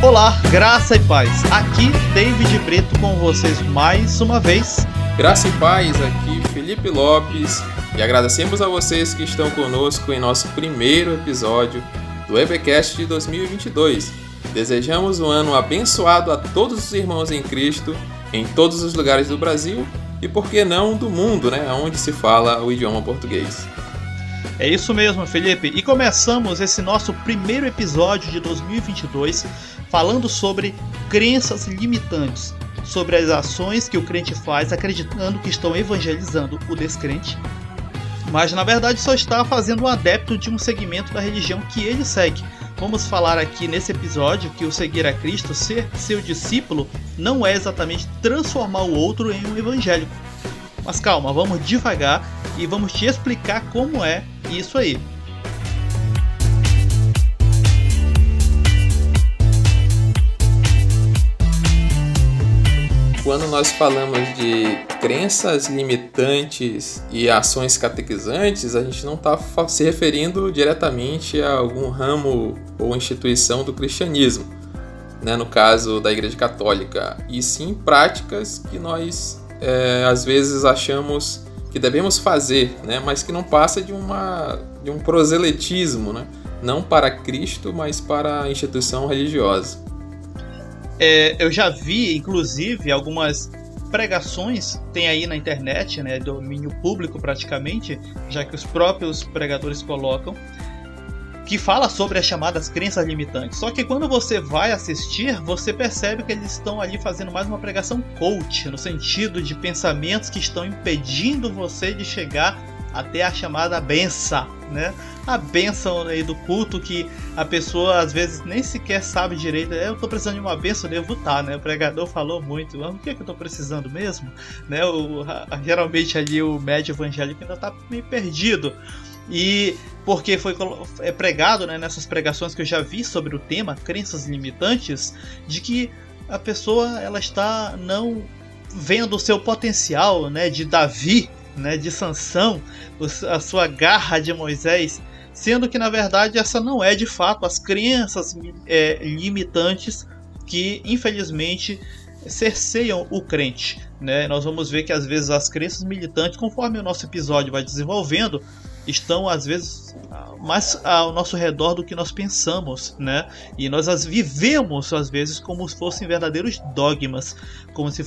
Olá, graça e paz. Aqui David Brito com vocês mais uma vez. Graça e paz, aqui Felipe Lopes e agradecemos a vocês que estão conosco em nosso primeiro episódio do EBcast de 2022. Desejamos um ano abençoado a todos os irmãos em Cristo em todos os lugares do Brasil e por que não do mundo, né, onde se fala o idioma português. É isso mesmo, Felipe. E começamos esse nosso primeiro episódio de 2022 falando sobre crenças limitantes, sobre as ações que o crente faz acreditando que estão evangelizando o descrente, mas na verdade só está fazendo um adepto de um segmento da religião que ele segue. Vamos falar aqui nesse episódio que o seguir a Cristo, ser seu discípulo, não é exatamente transformar o outro em um evangélico. Mas calma, vamos devagar e vamos te explicar como é isso aí. Quando nós falamos de crenças limitantes e ações catequizantes, a gente não está se referindo diretamente a algum ramo ou instituição do cristianismo, né, no caso da Igreja Católica, e sim práticas que nós é, às vezes achamos que devemos fazer, né, mas que não passa de, uma, de um proselitismo, né, não para Cristo, mas para a instituição religiosa. É, eu já vi, inclusive, algumas pregações tem aí na internet, né, domínio público praticamente, já que os próprios pregadores colocam, que fala sobre as chamadas crenças limitantes. Só que quando você vai assistir, você percebe que eles estão ali fazendo mais uma pregação coach, no sentido de pensamentos que estão impedindo você de chegar até a chamada benção, né? A benção aí do culto que a pessoa às vezes nem sequer sabe direito. Eu tô precisando de uma benção, devo estar, né? O pregador falou muito. Mas o que é que eu tô precisando mesmo? Né? O, a, geralmente ali o médio evangélico ainda tá meio perdido. E porque foi é pregado né, nessas pregações que eu já vi sobre o tema, crenças limitantes, de que a pessoa ela está não vendo o seu potencial né, de Davi né, de Sansão, a sua garra de Moisés, sendo que na verdade essa não é de fato as crenças é, limitantes que infelizmente cerceiam o crente. Né? Nós vamos ver que às vezes as crenças militantes, conforme o nosso episódio vai desenvolvendo, estão às vezes mais ao nosso redor do que nós pensamos, né? E nós as vivemos às vezes como se fossem verdadeiros dogmas, como se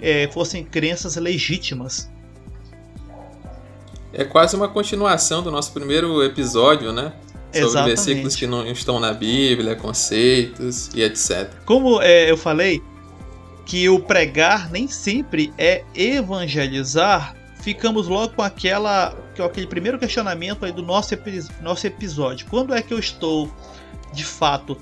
é, fossem crenças legítimas. É quase uma continuação do nosso primeiro episódio, né? Sobre Exatamente. versículos que não estão na Bíblia, conceitos e etc. Como é, eu falei, que o pregar nem sempre é evangelizar, ficamos logo com aquela, com aquele primeiro questionamento aí do nosso, nosso episódio. Quando é que eu estou, de fato,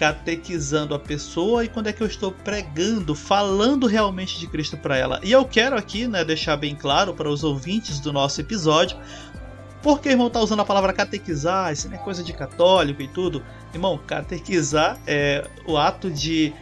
catequizando a pessoa e quando é que eu estou pregando, falando realmente de Cristo para ela. E eu quero aqui, né, deixar bem claro para os ouvintes do nosso episódio, porque irmão tá usando a palavra catequizar, isso não é coisa de católico e tudo. Irmão, catequizar é o ato de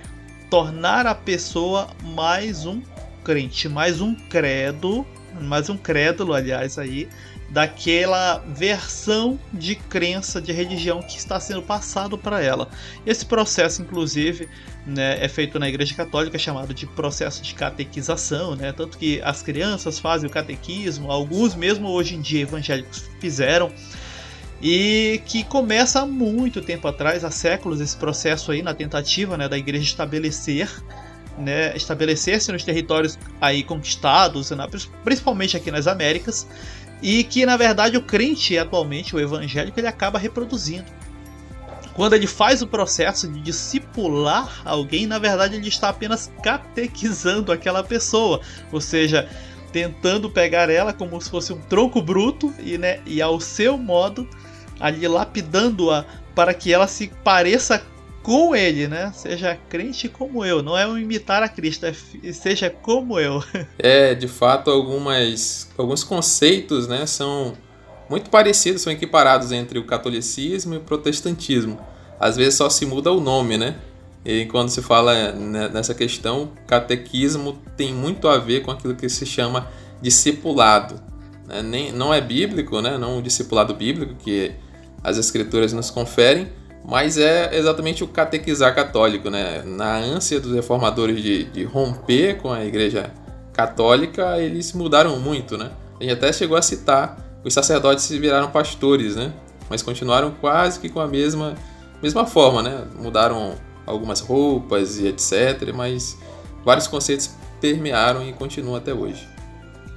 tornar a pessoa mais um crente, mais um credo, mais um crédulo, aliás, aí, daquela versão de crença de religião que está sendo passado para ela. Esse processo, inclusive, né, é feito na Igreja Católica chamado de processo de catequização, né? Tanto que as crianças fazem o catequismo, alguns mesmo hoje em dia evangélicos fizeram. E que começa há muito tempo atrás, há séculos, esse processo aí na tentativa né, da igreja estabelecer né, estabelecer-se nos territórios aí conquistados, né, principalmente aqui nas Américas, e que na verdade o crente atualmente, o evangélico, ele acaba reproduzindo. Quando ele faz o processo de discipular alguém, na verdade ele está apenas catequizando aquela pessoa, ou seja, tentando pegar ela como se fosse um tronco bruto e, né, e ao seu modo ali lapidando-a para que ela se pareça com ele, né? Seja crente como eu, não é um imitar a Cristo, é seja como eu. É, de fato, algumas alguns conceitos, né, são muito parecidos, são equiparados entre o catolicismo e o protestantismo. Às vezes só se muda o nome, né? E quando se fala né, nessa questão, catequismo tem muito a ver com aquilo que se chama discipulado. Né? Nem, não é bíblico, né? não o discipulado bíblico que as escrituras nos conferem, mas é exatamente o catequizar católico, né? Na ânsia dos reformadores de, de romper com a igreja católica, eles mudaram muito, né? A gente até chegou a citar os sacerdotes se viraram pastores, né? Mas continuaram quase que com a mesma, mesma forma, né? Mudaram algumas roupas e etc, mas vários conceitos permearam e continuam até hoje.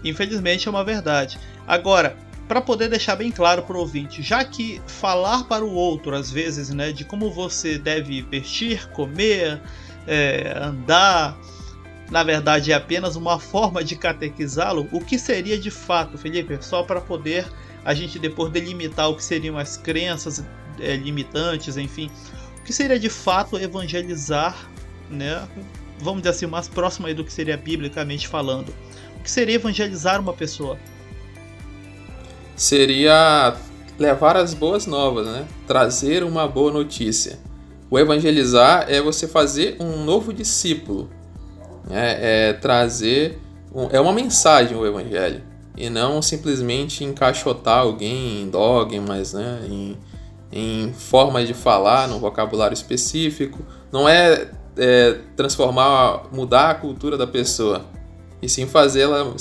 Infelizmente é uma verdade. Agora, para poder deixar bem claro para o ouvinte, já que falar para o outro, às vezes, né, de como você deve vestir, comer, é, andar, na verdade é apenas uma forma de catequizá-lo, o que seria de fato, Felipe? Só para poder a gente depois delimitar o que seriam as crenças é, limitantes, enfim, o que seria de fato evangelizar, né? Vamos dizer assim, mais próximo aí do que seria biblicamente falando. O que seria evangelizar uma pessoa? Seria levar as boas novas, né? Trazer uma boa notícia. O evangelizar é você fazer um novo discípulo, né? é trazer um, é uma mensagem o evangelho e não simplesmente encaixotar alguém em dogmas, né? Em, em formas de falar, num vocabulário específico. Não é, é transformar, mudar a cultura da pessoa, e sim fazê-la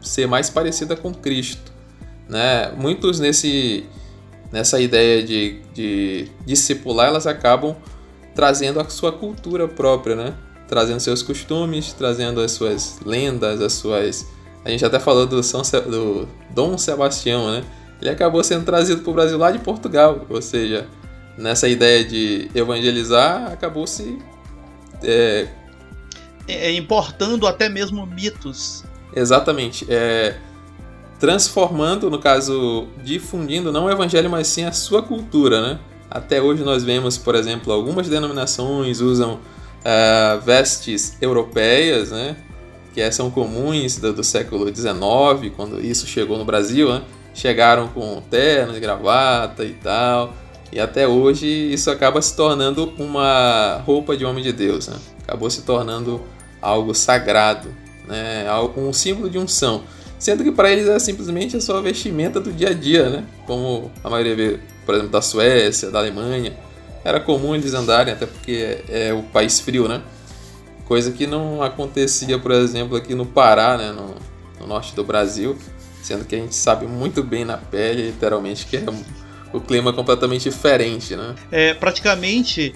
ser mais parecida com Cristo. Né? Muitos nesse, nessa ideia de, de discipular, elas acabam trazendo a sua cultura própria, né? trazendo seus costumes, trazendo as suas lendas, as suas. A gente até falou do, São, do Dom Sebastião, né? Ele acabou sendo trazido para o Brasil lá de Portugal, ou seja, nessa ideia de evangelizar, acabou se é... É, importando até mesmo mitos. Exatamente. É, transformando, no caso, difundindo não o evangelho, mas sim a sua cultura, né? Até hoje nós vemos, por exemplo, algumas denominações usam uh, vestes europeias, né? Que são comuns do, do, século XIX, quando isso chegou no Brasil, né? Chegaram com terno e gravata e tal. E até hoje isso acaba se tornando uma roupa de homem de Deus, né? Acabou se tornando algo sagrado, né? Um símbolo de unção. Sendo que para eles é simplesmente a sua vestimenta do dia a dia, né? Como a maioria vê, por exemplo, da Suécia, da Alemanha. Era comum eles andarem, até porque é, é o país frio, né? Coisa que não acontecia, por exemplo, aqui no Pará, né? No, no norte do Brasil. Sendo que a gente sabe muito bem na pele, literalmente, que é o clima completamente diferente, né? É, praticamente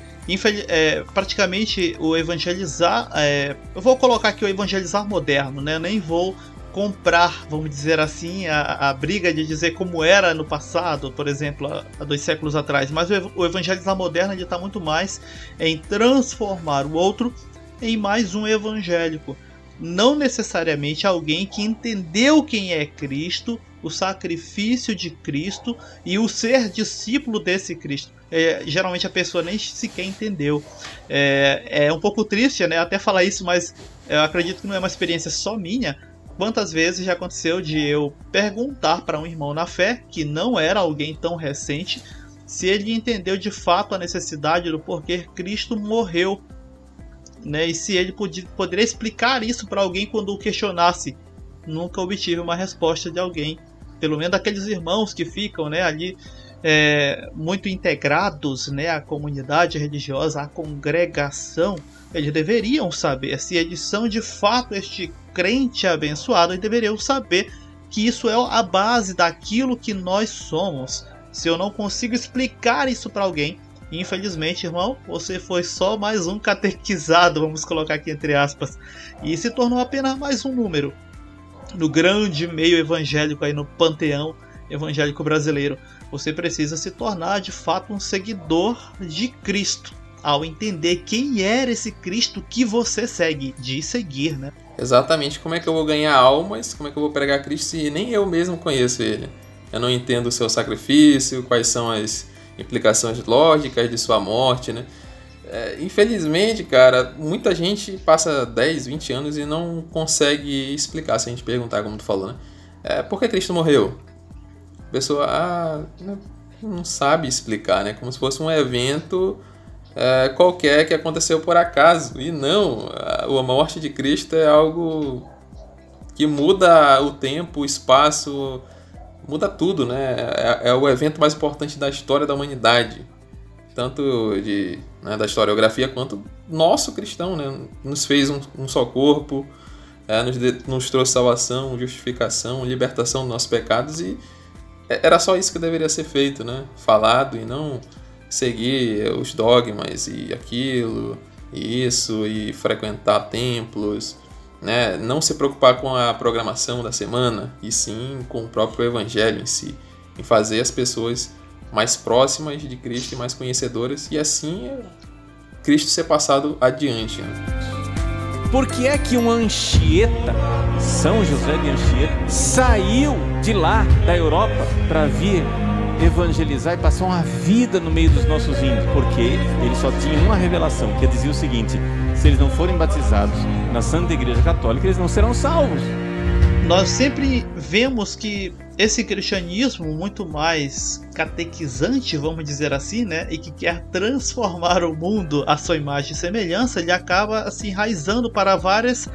é, praticamente o evangelizar. É, eu vou colocar aqui o evangelizar moderno, né? nem vou comprar, vamos dizer assim, a, a briga de dizer como era no passado, por exemplo, há, dois séculos atrás. Mas o, o evangelizar moderno está muito mais em transformar o outro em mais um evangélico. Não necessariamente alguém que entendeu quem é Cristo, o sacrifício de Cristo e o ser discípulo desse Cristo. É, geralmente a pessoa nem sequer entendeu. É, é um pouco triste, né? Até falar isso, mas eu acredito que não é uma experiência só minha Quantas vezes já aconteceu de eu perguntar para um irmão na fé, que não era alguém tão recente, se ele entendeu de fato a necessidade do porquê Cristo morreu, né? E se ele podia, poderia explicar isso para alguém quando o questionasse. Nunca obtive uma resposta de alguém, pelo menos daqueles irmãos que ficam, né, ali é, muito integrados, né, à comunidade religiosa, à congregação. Eles deveriam saber se eles são de fato este crente abençoado e deveriam saber que isso é a base daquilo que nós somos. Se eu não consigo explicar isso para alguém, infelizmente, irmão, você foi só mais um catequizado, vamos colocar aqui entre aspas, e se tornou apenas mais um número no grande meio evangélico aí no panteão evangélico brasileiro. Você precisa se tornar de fato um seguidor de Cristo ao entender quem era esse Cristo que você segue, de seguir, né? Exatamente, como é que eu vou ganhar almas, como é que eu vou pregar Cristo se nem eu mesmo conheço ele? Eu não entendo o seu sacrifício, quais são as implicações lógicas de sua morte, né? É, infelizmente, cara, muita gente passa 10, 20 anos e não consegue explicar se a gente perguntar, como tu falou, né? É, por que Cristo morreu? Pessoa ah, não sabe explicar, né? Como se fosse um evento é, qualquer que aconteceu por acaso. E não, a morte de Cristo é algo que muda o tempo, o espaço, muda tudo, né? É, é, o evento mais importante da história da humanidade. tanto de, né, da historiografia quanto nosso cristão, né? Nos fez um, um só corpo, é, nos, de, nos trouxe salvação, justificação, libertação dos nossos pecados e era só isso que deveria ser feito, né? Falado e não seguir os dogmas e aquilo, e isso, e frequentar templos, né? Não se preocupar com a programação da semana, e sim com o próprio evangelho em si, em fazer as pessoas mais próximas de Cristo e mais conhecedoras, e assim Cristo ser passado adiante. Né? Por que é que um Anchieta, São José de Anchieta, saiu de lá, da Europa, para vir evangelizar e passar uma vida no meio dos nossos índios? Porque ele só tinha uma revelação, que dizia o seguinte: se eles não forem batizados na Santa Igreja Católica, eles não serão salvos. Nós sempre vemos que esse cristianismo muito mais catequizante, vamos dizer assim, né, e que quer transformar o mundo à sua imagem e semelhança, ele acaba se enraizando para várias,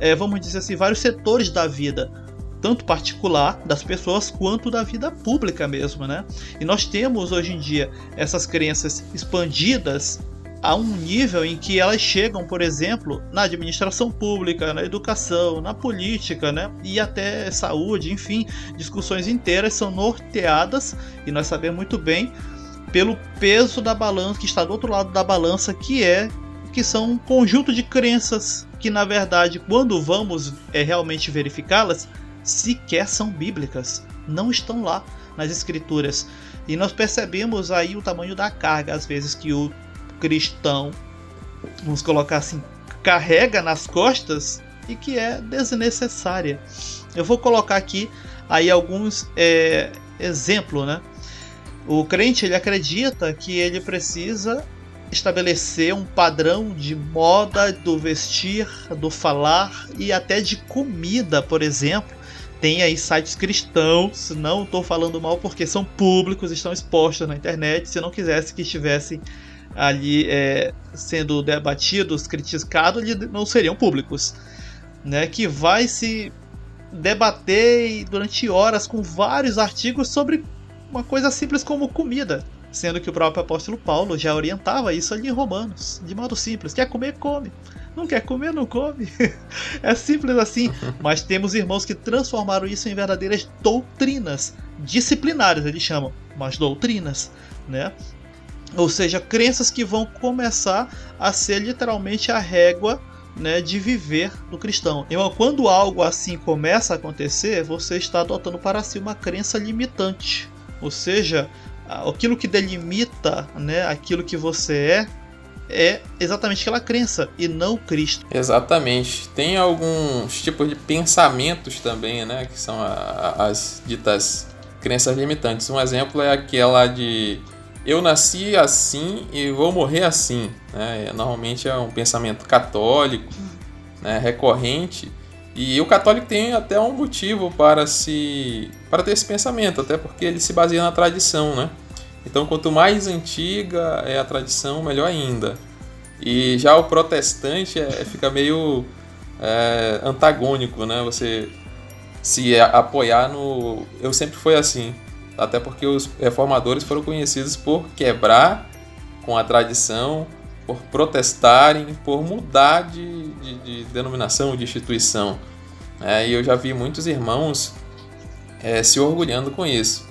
é, vamos dizer assim, vários setores da vida, tanto particular das pessoas quanto da vida pública mesmo, né? E nós temos hoje em dia essas crenças expandidas a um nível em que elas chegam, por exemplo, na administração pública, na educação, na política, né? E até saúde, enfim, discussões inteiras são norteadas, e nós sabemos muito bem, pelo peso da balança que está do outro lado da balança, que é que são um conjunto de crenças que, na verdade, quando vamos é, realmente verificá-las, sequer são bíblicas, não estão lá nas escrituras. E nós percebemos aí o tamanho da carga, às vezes, que o cristão, vamos colocar assim, carrega nas costas e que é desnecessária. Eu vou colocar aqui aí alguns é, exemplos, né? O crente ele acredita que ele precisa estabelecer um padrão de moda, do vestir, do falar e até de comida, por exemplo. Tem aí sites cristãos, não estou falando mal porque são públicos, estão expostos na internet. Se não quisesse que estivessem ali é, sendo debatidos, criticados, não seriam públicos. Né, que vai se debater durante horas com vários artigos sobre uma coisa simples como comida. Sendo que o próprio apóstolo Paulo já orientava isso ali em Romanos, de modo simples: quer comer, come. Não quer comer, não come. é simples assim. Mas temos irmãos que transformaram isso em verdadeiras doutrinas disciplinares, eles chamam, mas doutrinas, né? Ou seja, crenças que vão começar a ser literalmente a régua né, de viver do cristão. Então, quando algo assim começa a acontecer, você está adotando para si uma crença limitante. Ou seja, aquilo que delimita né, aquilo que você é é exatamente aquela crença e não Cristo. Exatamente. Tem alguns tipos de pensamentos também, né, que são as ditas crenças limitantes. Um exemplo é aquela de eu nasci assim e vou morrer assim. Né? Normalmente é um pensamento católico, né? recorrente. E o católico tem até um motivo para se para ter esse pensamento, até porque ele se baseia na tradição, né? Então, quanto mais antiga é a tradição, melhor ainda. E já o protestante é, fica meio é, antagônico, né? Você se apoiar no. Eu sempre fui assim. Até porque os reformadores foram conhecidos por quebrar com a tradição, por protestarem, por mudar de, de, de denominação, de instituição. É, e eu já vi muitos irmãos é, se orgulhando com isso.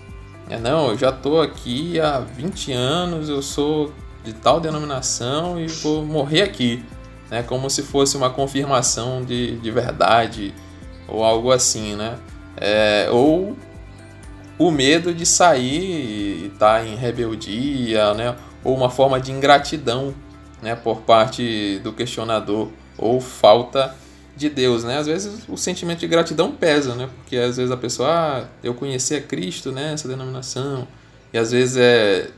É, não, eu já estou aqui há 20 anos, eu sou de tal denominação e vou morrer aqui. Né, como se fosse uma confirmação de, de verdade ou algo assim, né? É, ou o medo de sair e estar tá em rebeldia, né? Ou uma forma de ingratidão, né? Por parte do questionador ou falta de Deus, né? Às vezes o sentimento de gratidão pesa, né? Porque às vezes a pessoa, ah, eu conheci a Cristo, né? Essa denominação. E às vezes é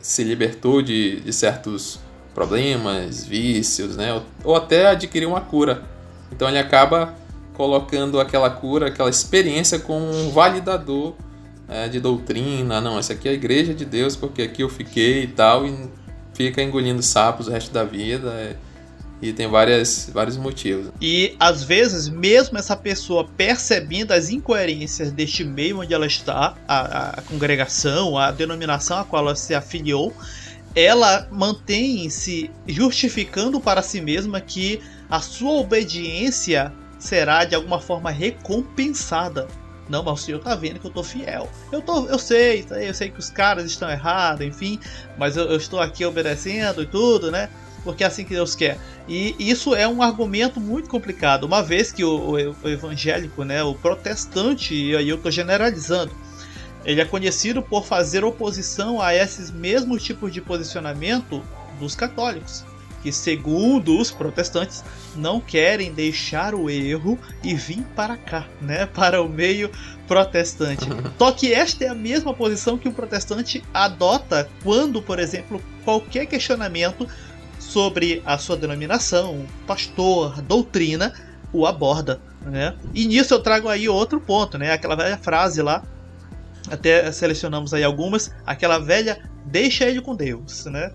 se libertou de, de certos problemas, vícios, né? Ou, ou até adquiriu uma cura. Então ele acaba colocando aquela cura, aquela experiência como um validador é, de doutrina, não, essa aqui é a igreja de Deus porque aqui eu fiquei e tal, e fica engolindo sapos o resto da vida. É, e tem várias, vários motivos. E às vezes, mesmo essa pessoa percebendo as incoerências deste meio onde ela está, a, a congregação, a denominação a qual ela se afiliou, ela mantém-se justificando para si mesma que a sua obediência será de alguma forma recompensada. Não, mas o senhor tá vendo que eu tô fiel. Eu, tô, eu sei, eu sei que os caras estão errados, enfim, mas eu, eu estou aqui obedecendo e tudo, né? Porque é assim que Deus quer. E isso é um argumento muito complicado, uma vez que o, o evangélico, né, o protestante, e aí eu estou generalizando, ele é conhecido por fazer oposição a esses mesmos tipos de posicionamento dos católicos, que, segundo os protestantes, não querem deixar o erro e vir para cá, né, para o meio protestante. Só que esta é a mesma posição que o protestante adota quando, por exemplo, qualquer questionamento sobre a sua denominação, pastor, doutrina, o aborda. Né? E nisso eu trago aí outro ponto, né? aquela velha frase lá, até selecionamos aí algumas, aquela velha deixa ele com Deus. Né?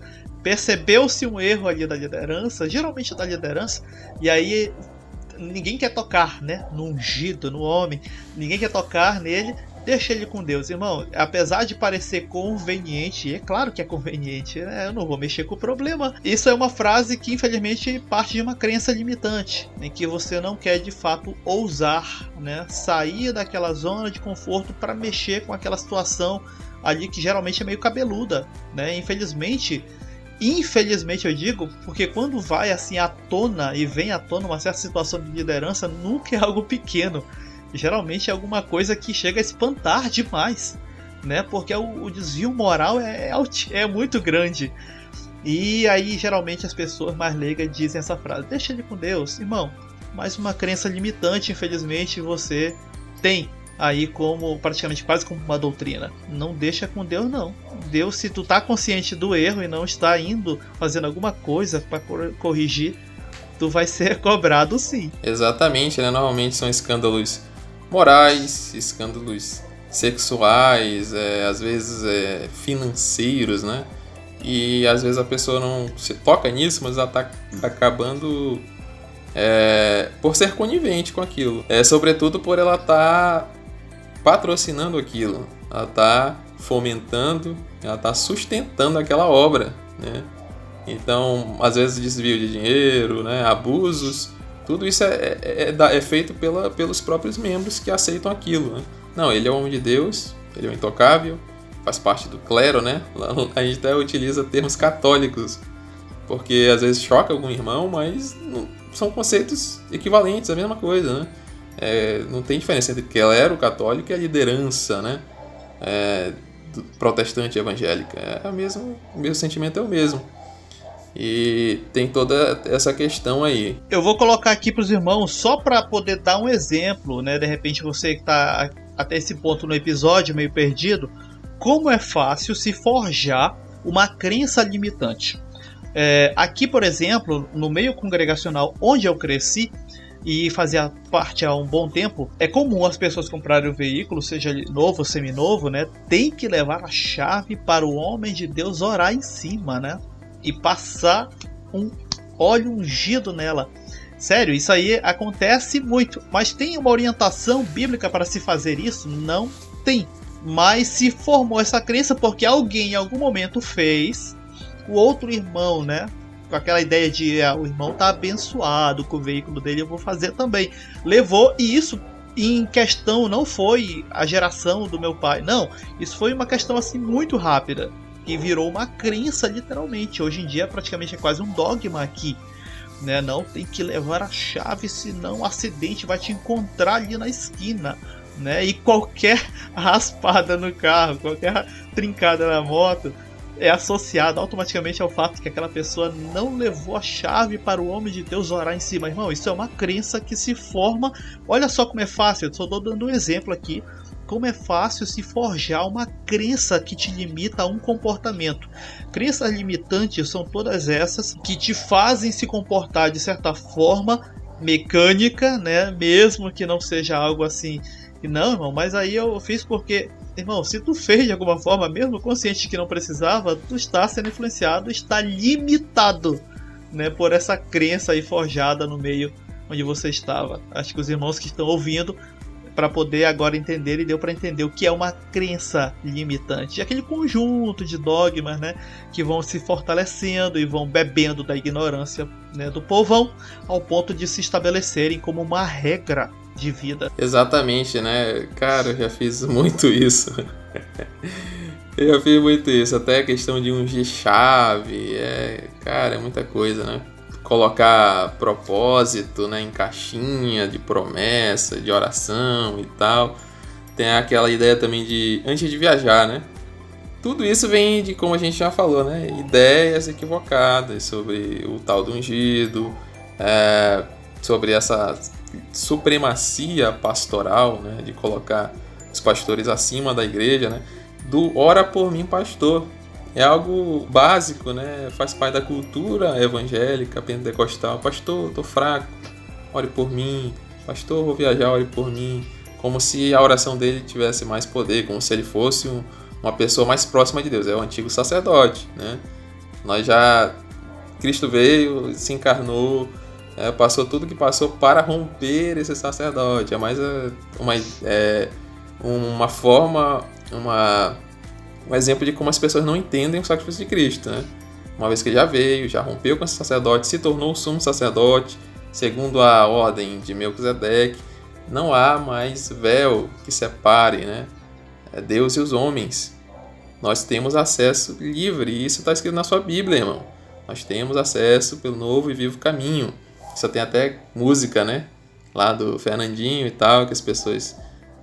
Percebeu-se um erro ali da liderança, geralmente da liderança, e aí ninguém quer tocar né? no ungido, no homem, ninguém quer tocar nele, deixa ele com Deus, irmão. Apesar de parecer conveniente, é claro que é conveniente, né? Eu não vou mexer com o problema. Isso é uma frase que, infelizmente, parte de uma crença limitante, em que você não quer de fato ousar, né? Sair daquela zona de conforto para mexer com aquela situação ali que geralmente é meio cabeluda, né? Infelizmente. Infelizmente eu digo, porque quando vai assim à tona e vem à tona uma certa situação de liderança, nunca é algo pequeno geralmente é alguma coisa que chega a espantar demais, né? Porque o, o desvio moral é, é, é, muito grande. E aí, geralmente, as pessoas mais leigas dizem essa frase: Deixa ele com Deus, irmão. Mais uma crença limitante, infelizmente, você tem aí como praticamente quase como uma doutrina. Não deixa com Deus não. Deus, se tu tá consciente do erro e não está indo fazendo alguma coisa para corrigir, tu vai ser cobrado sim. Exatamente, né? Normalmente são escândalos morais, escândalos sexuais, é, às vezes é, financeiros, né? E às vezes a pessoa não se toca nisso, mas ela tá acabando é, por ser conivente com aquilo. É, sobretudo por ela estar tá patrocinando aquilo, ela tá fomentando, ela tá sustentando aquela obra, né? Então, às vezes desvio de dinheiro, né? abusos, tudo isso é, é, é, é feito pela, pelos próprios membros que aceitam aquilo. Né? Não, ele é o homem de Deus, ele é o intocável, faz parte do clero, né? A gente até utiliza termos católicos, porque às vezes choca algum irmão, mas são conceitos equivalentes, a mesma coisa, né? É, não tem diferença entre clero católico e a liderança, né? É, protestante evangélica. É o mesmo, o mesmo sentimento é o mesmo. E tem toda essa questão aí. Eu vou colocar aqui para os irmãos só para poder dar um exemplo, né? De repente você que está até esse ponto no episódio meio perdido, como é fácil se forjar uma crença limitante. É, aqui, por exemplo, no meio congregacional onde eu cresci e fazia parte há um bom tempo, é comum as pessoas comprarem um veículo, seja novo ou seminovo, né? Tem que levar a chave para o homem de Deus orar em cima, né? e passar um óleo ungido nela. Sério, isso aí acontece muito. Mas tem uma orientação bíblica para se fazer isso? Não tem. Mas se formou essa crença porque alguém em algum momento fez, o outro irmão, né? Com aquela ideia de ah, o irmão tá abençoado com o veículo dele, eu vou fazer também. Levou, e isso em questão não foi a geração do meu pai, não. Isso foi uma questão assim muito rápida que virou uma crença literalmente. Hoje em dia praticamente é quase um dogma aqui. Né? Não tem que levar a chave, senão o acidente vai te encontrar ali na esquina. Né? E qualquer raspada no carro, qualquer trincada na moto é associada automaticamente ao fato que aquela pessoa não levou a chave para o homem de Deus orar em cima. Irmão, isso é uma crença que se forma. Olha só como é fácil, eu só estou dando um exemplo aqui como é fácil se forjar uma crença que te limita a um comportamento. Crenças limitantes são todas essas que te fazem se comportar de certa forma mecânica, né? Mesmo que não seja algo assim. Não, irmão, mas aí eu fiz porque, irmão, se tu fez de alguma forma, mesmo consciente que não precisava, tu está sendo influenciado, está limitado, né, por essa crença aí forjada no meio onde você estava. Acho que os irmãos que estão ouvindo para poder agora entender e deu para entender o que é uma crença limitante. Aquele conjunto de dogmas, né, que vão se fortalecendo e vão bebendo da ignorância né, do povão ao ponto de se estabelecerem como uma regra de vida. Exatamente, né? Cara, eu já fiz muito isso. eu já fiz muito isso, até a questão de ungir chave, é, cara, é muita coisa, né? colocar propósito né, em caixinha de promessa, de oração e tal. Tem aquela ideia também de antes de viajar, né? Tudo isso vem de, como a gente já falou, né? Ideias equivocadas sobre o tal do ungido, é, sobre essa supremacia pastoral, né? De colocar os pastores acima da igreja, né? Do ora por mim, pastor é algo básico, né? Faz parte da cultura evangélica, pentecostal. Pastor, tô fraco, ore por mim. Pastor, vou viajar, ore por mim. Como se a oração dele tivesse mais poder, como se ele fosse um, uma pessoa mais próxima de Deus. É o antigo sacerdote, né? Nós já Cristo veio, se encarnou, é, passou tudo que passou para romper esse sacerdote. É mais é, uma, é, uma forma, uma um exemplo de como as pessoas não entendem o sacrifício de Cristo, né? Uma vez que ele já veio, já rompeu com esse sacerdote, se tornou sumo sacerdote, segundo a ordem de Melquisedeque, não há mais véu que separe, né? É Deus e os homens. Nós temos acesso livre, isso está escrito na sua Bíblia, irmão. Nós temos acesso pelo novo e vivo caminho. Isso tem até música, né? Lá do Fernandinho e tal, que as pessoas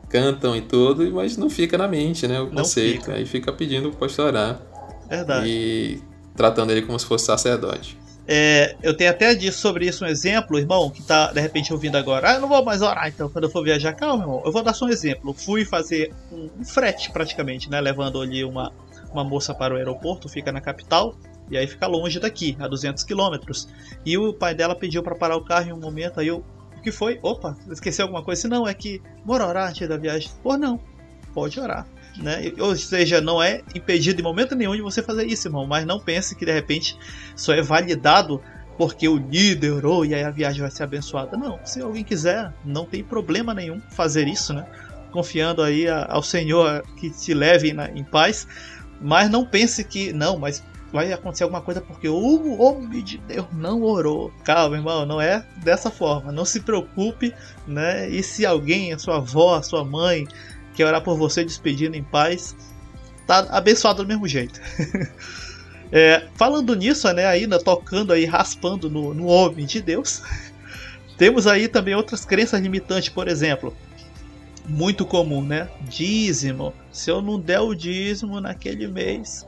cantam e tudo, mas não fica na mente, né? O não conceito. Fica. Aí fica pedindo pro pastor orar. Verdade. E tratando ele como se fosse sacerdote. É, eu tenho até disso sobre isso um exemplo, irmão, que tá de repente ouvindo agora. Ah, eu não vou mais orar, então, quando eu for viajar. Calma, irmão. Eu vou dar só um exemplo. fui fazer um, um frete, praticamente, né? Levando ali uma, uma moça para o aeroporto, fica na capital. E aí fica longe daqui, a 200 quilômetros. E o pai dela pediu para parar o carro em um momento, aí eu que foi? Opa, esqueci alguma coisa? Se não, é que bora orar antes da viagem. Ou não, pode orar. Né? Ou seja, não é impedido em momento nenhum de você fazer isso, irmão. Mas não pense que de repente só é validado porque o líder orou e aí a viagem vai ser abençoada. Não, se alguém quiser, não tem problema nenhum fazer isso, né? Confiando aí ao Senhor que te leve em paz. Mas não pense que, não, mas vai acontecer alguma coisa porque o homem de Deus não orou. Calma, irmão, não é dessa forma. Não se preocupe, né? E se alguém, a sua avó, a sua mãe, quer orar por você despedindo em paz, tá abençoado do mesmo jeito. é, falando nisso, né, ainda tocando aí, raspando no, no homem de Deus, temos aí também outras crenças limitantes, por exemplo, muito comum, né? Dízimo. Se eu não der o dízimo naquele mês,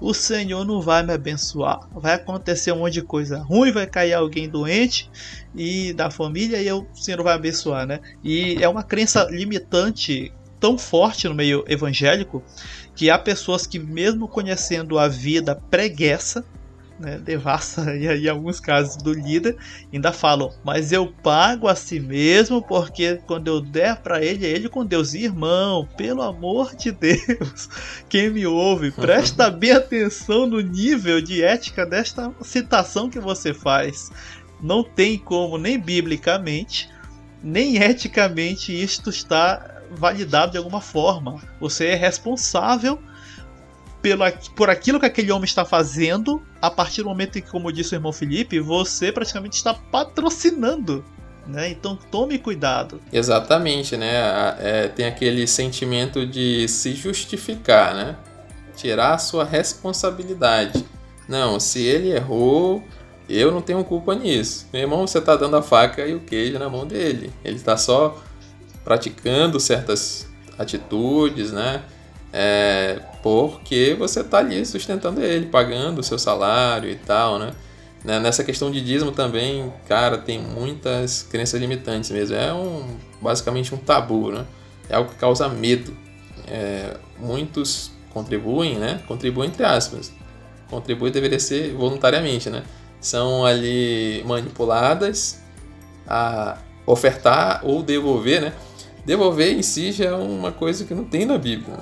o Senhor não vai me abençoar. Vai acontecer um monte de coisa ruim, vai cair alguém doente e da família e o Senhor vai abençoar, né? E é uma crença limitante tão forte no meio evangélico que há pessoas que mesmo conhecendo a vida preguiça, né, devassa e aí em alguns casos do líder, ainda falam, mas eu pago a si mesmo porque quando eu der para ele, é ele com Deus. Irmão, pelo amor de Deus, quem me ouve, presta bem atenção no nível de ética desta citação que você faz. Não tem como, nem biblicamente, nem eticamente, isto está validado de alguma forma. Você é responsável pela, por aquilo que aquele homem está fazendo, a partir do momento em que, como disse o irmão Felipe, você praticamente está patrocinando. Né? Então tome cuidado. Exatamente, né? É, tem aquele sentimento de se justificar, né? Tirar a sua responsabilidade. Não, se ele errou, eu não tenho culpa nisso. Meu irmão, você está dando a faca e o queijo na mão dele. Ele está só praticando certas atitudes, né? É, porque você está ali sustentando ele, pagando o seu salário e tal, né? né? Nessa questão de dízimo também, cara, tem muitas crenças limitantes mesmo. É um, basicamente um tabu, né? É algo que causa medo. É, muitos contribuem, né? Contribuem entre aspas. Contribuir deveria ser voluntariamente, né? São ali manipuladas a ofertar ou devolver, né? Devolver em si já é uma coisa que não tem na Bíblia.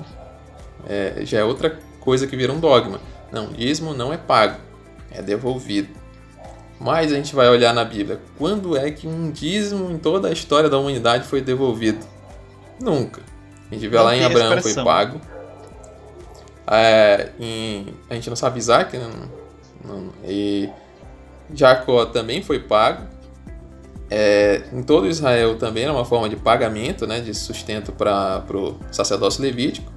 É, já é outra coisa que vira um dogma. Não, dízimo não é pago, é devolvido. Mas a gente vai olhar na Bíblia, quando é que um dízimo em toda a história da humanidade foi devolvido? Nunca. A gente vê lá em Abraão foi pago. É, em, a gente não sabe Isaac, né? Não, não, e Jacó também foi pago. É, em todo Israel também era uma forma de pagamento, né, de sustento para o sacerdócio levítico.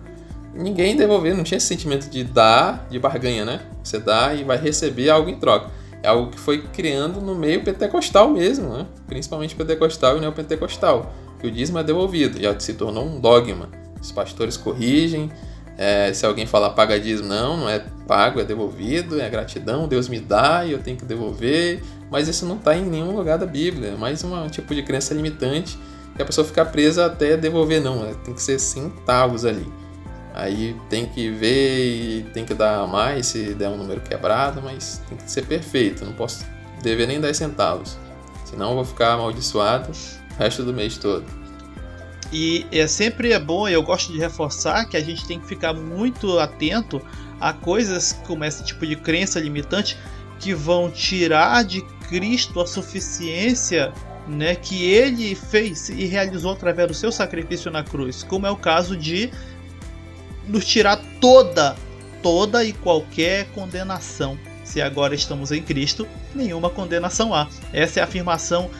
Ninguém devolveu, não tinha esse sentimento de dar, de barganha, né? Você dá e vai receber algo em troca. É algo que foi criando no meio pentecostal mesmo, né? principalmente pentecostal e neopentecostal, que o dízimo é devolvido, já se tornou um dogma. Os pastores corrigem, é, se alguém falar paga dízimo, não, não é pago, é devolvido, é gratidão, Deus me dá e eu tenho que devolver. Mas isso não está em nenhum lugar da Bíblia. É mais um tipo de crença limitante que a pessoa fica presa até devolver, não. É, tem que ser centavos ali. Aí tem que ver e tem que dar mais se der um número quebrado, mas tem que ser perfeito. Não posso dever nem 10 centavos. Senão eu vou ficar amaldiçoado o resto do mês todo. E é sempre é bom, eu gosto de reforçar que a gente tem que ficar muito atento a coisas como esse tipo de crença limitante que vão tirar de Cristo a suficiência né, que ele fez e realizou através do seu sacrifício na cruz, como é o caso de nos tirar toda, toda e qualquer condenação. Se agora estamos em Cristo, nenhuma condenação há. Essa é a afirmação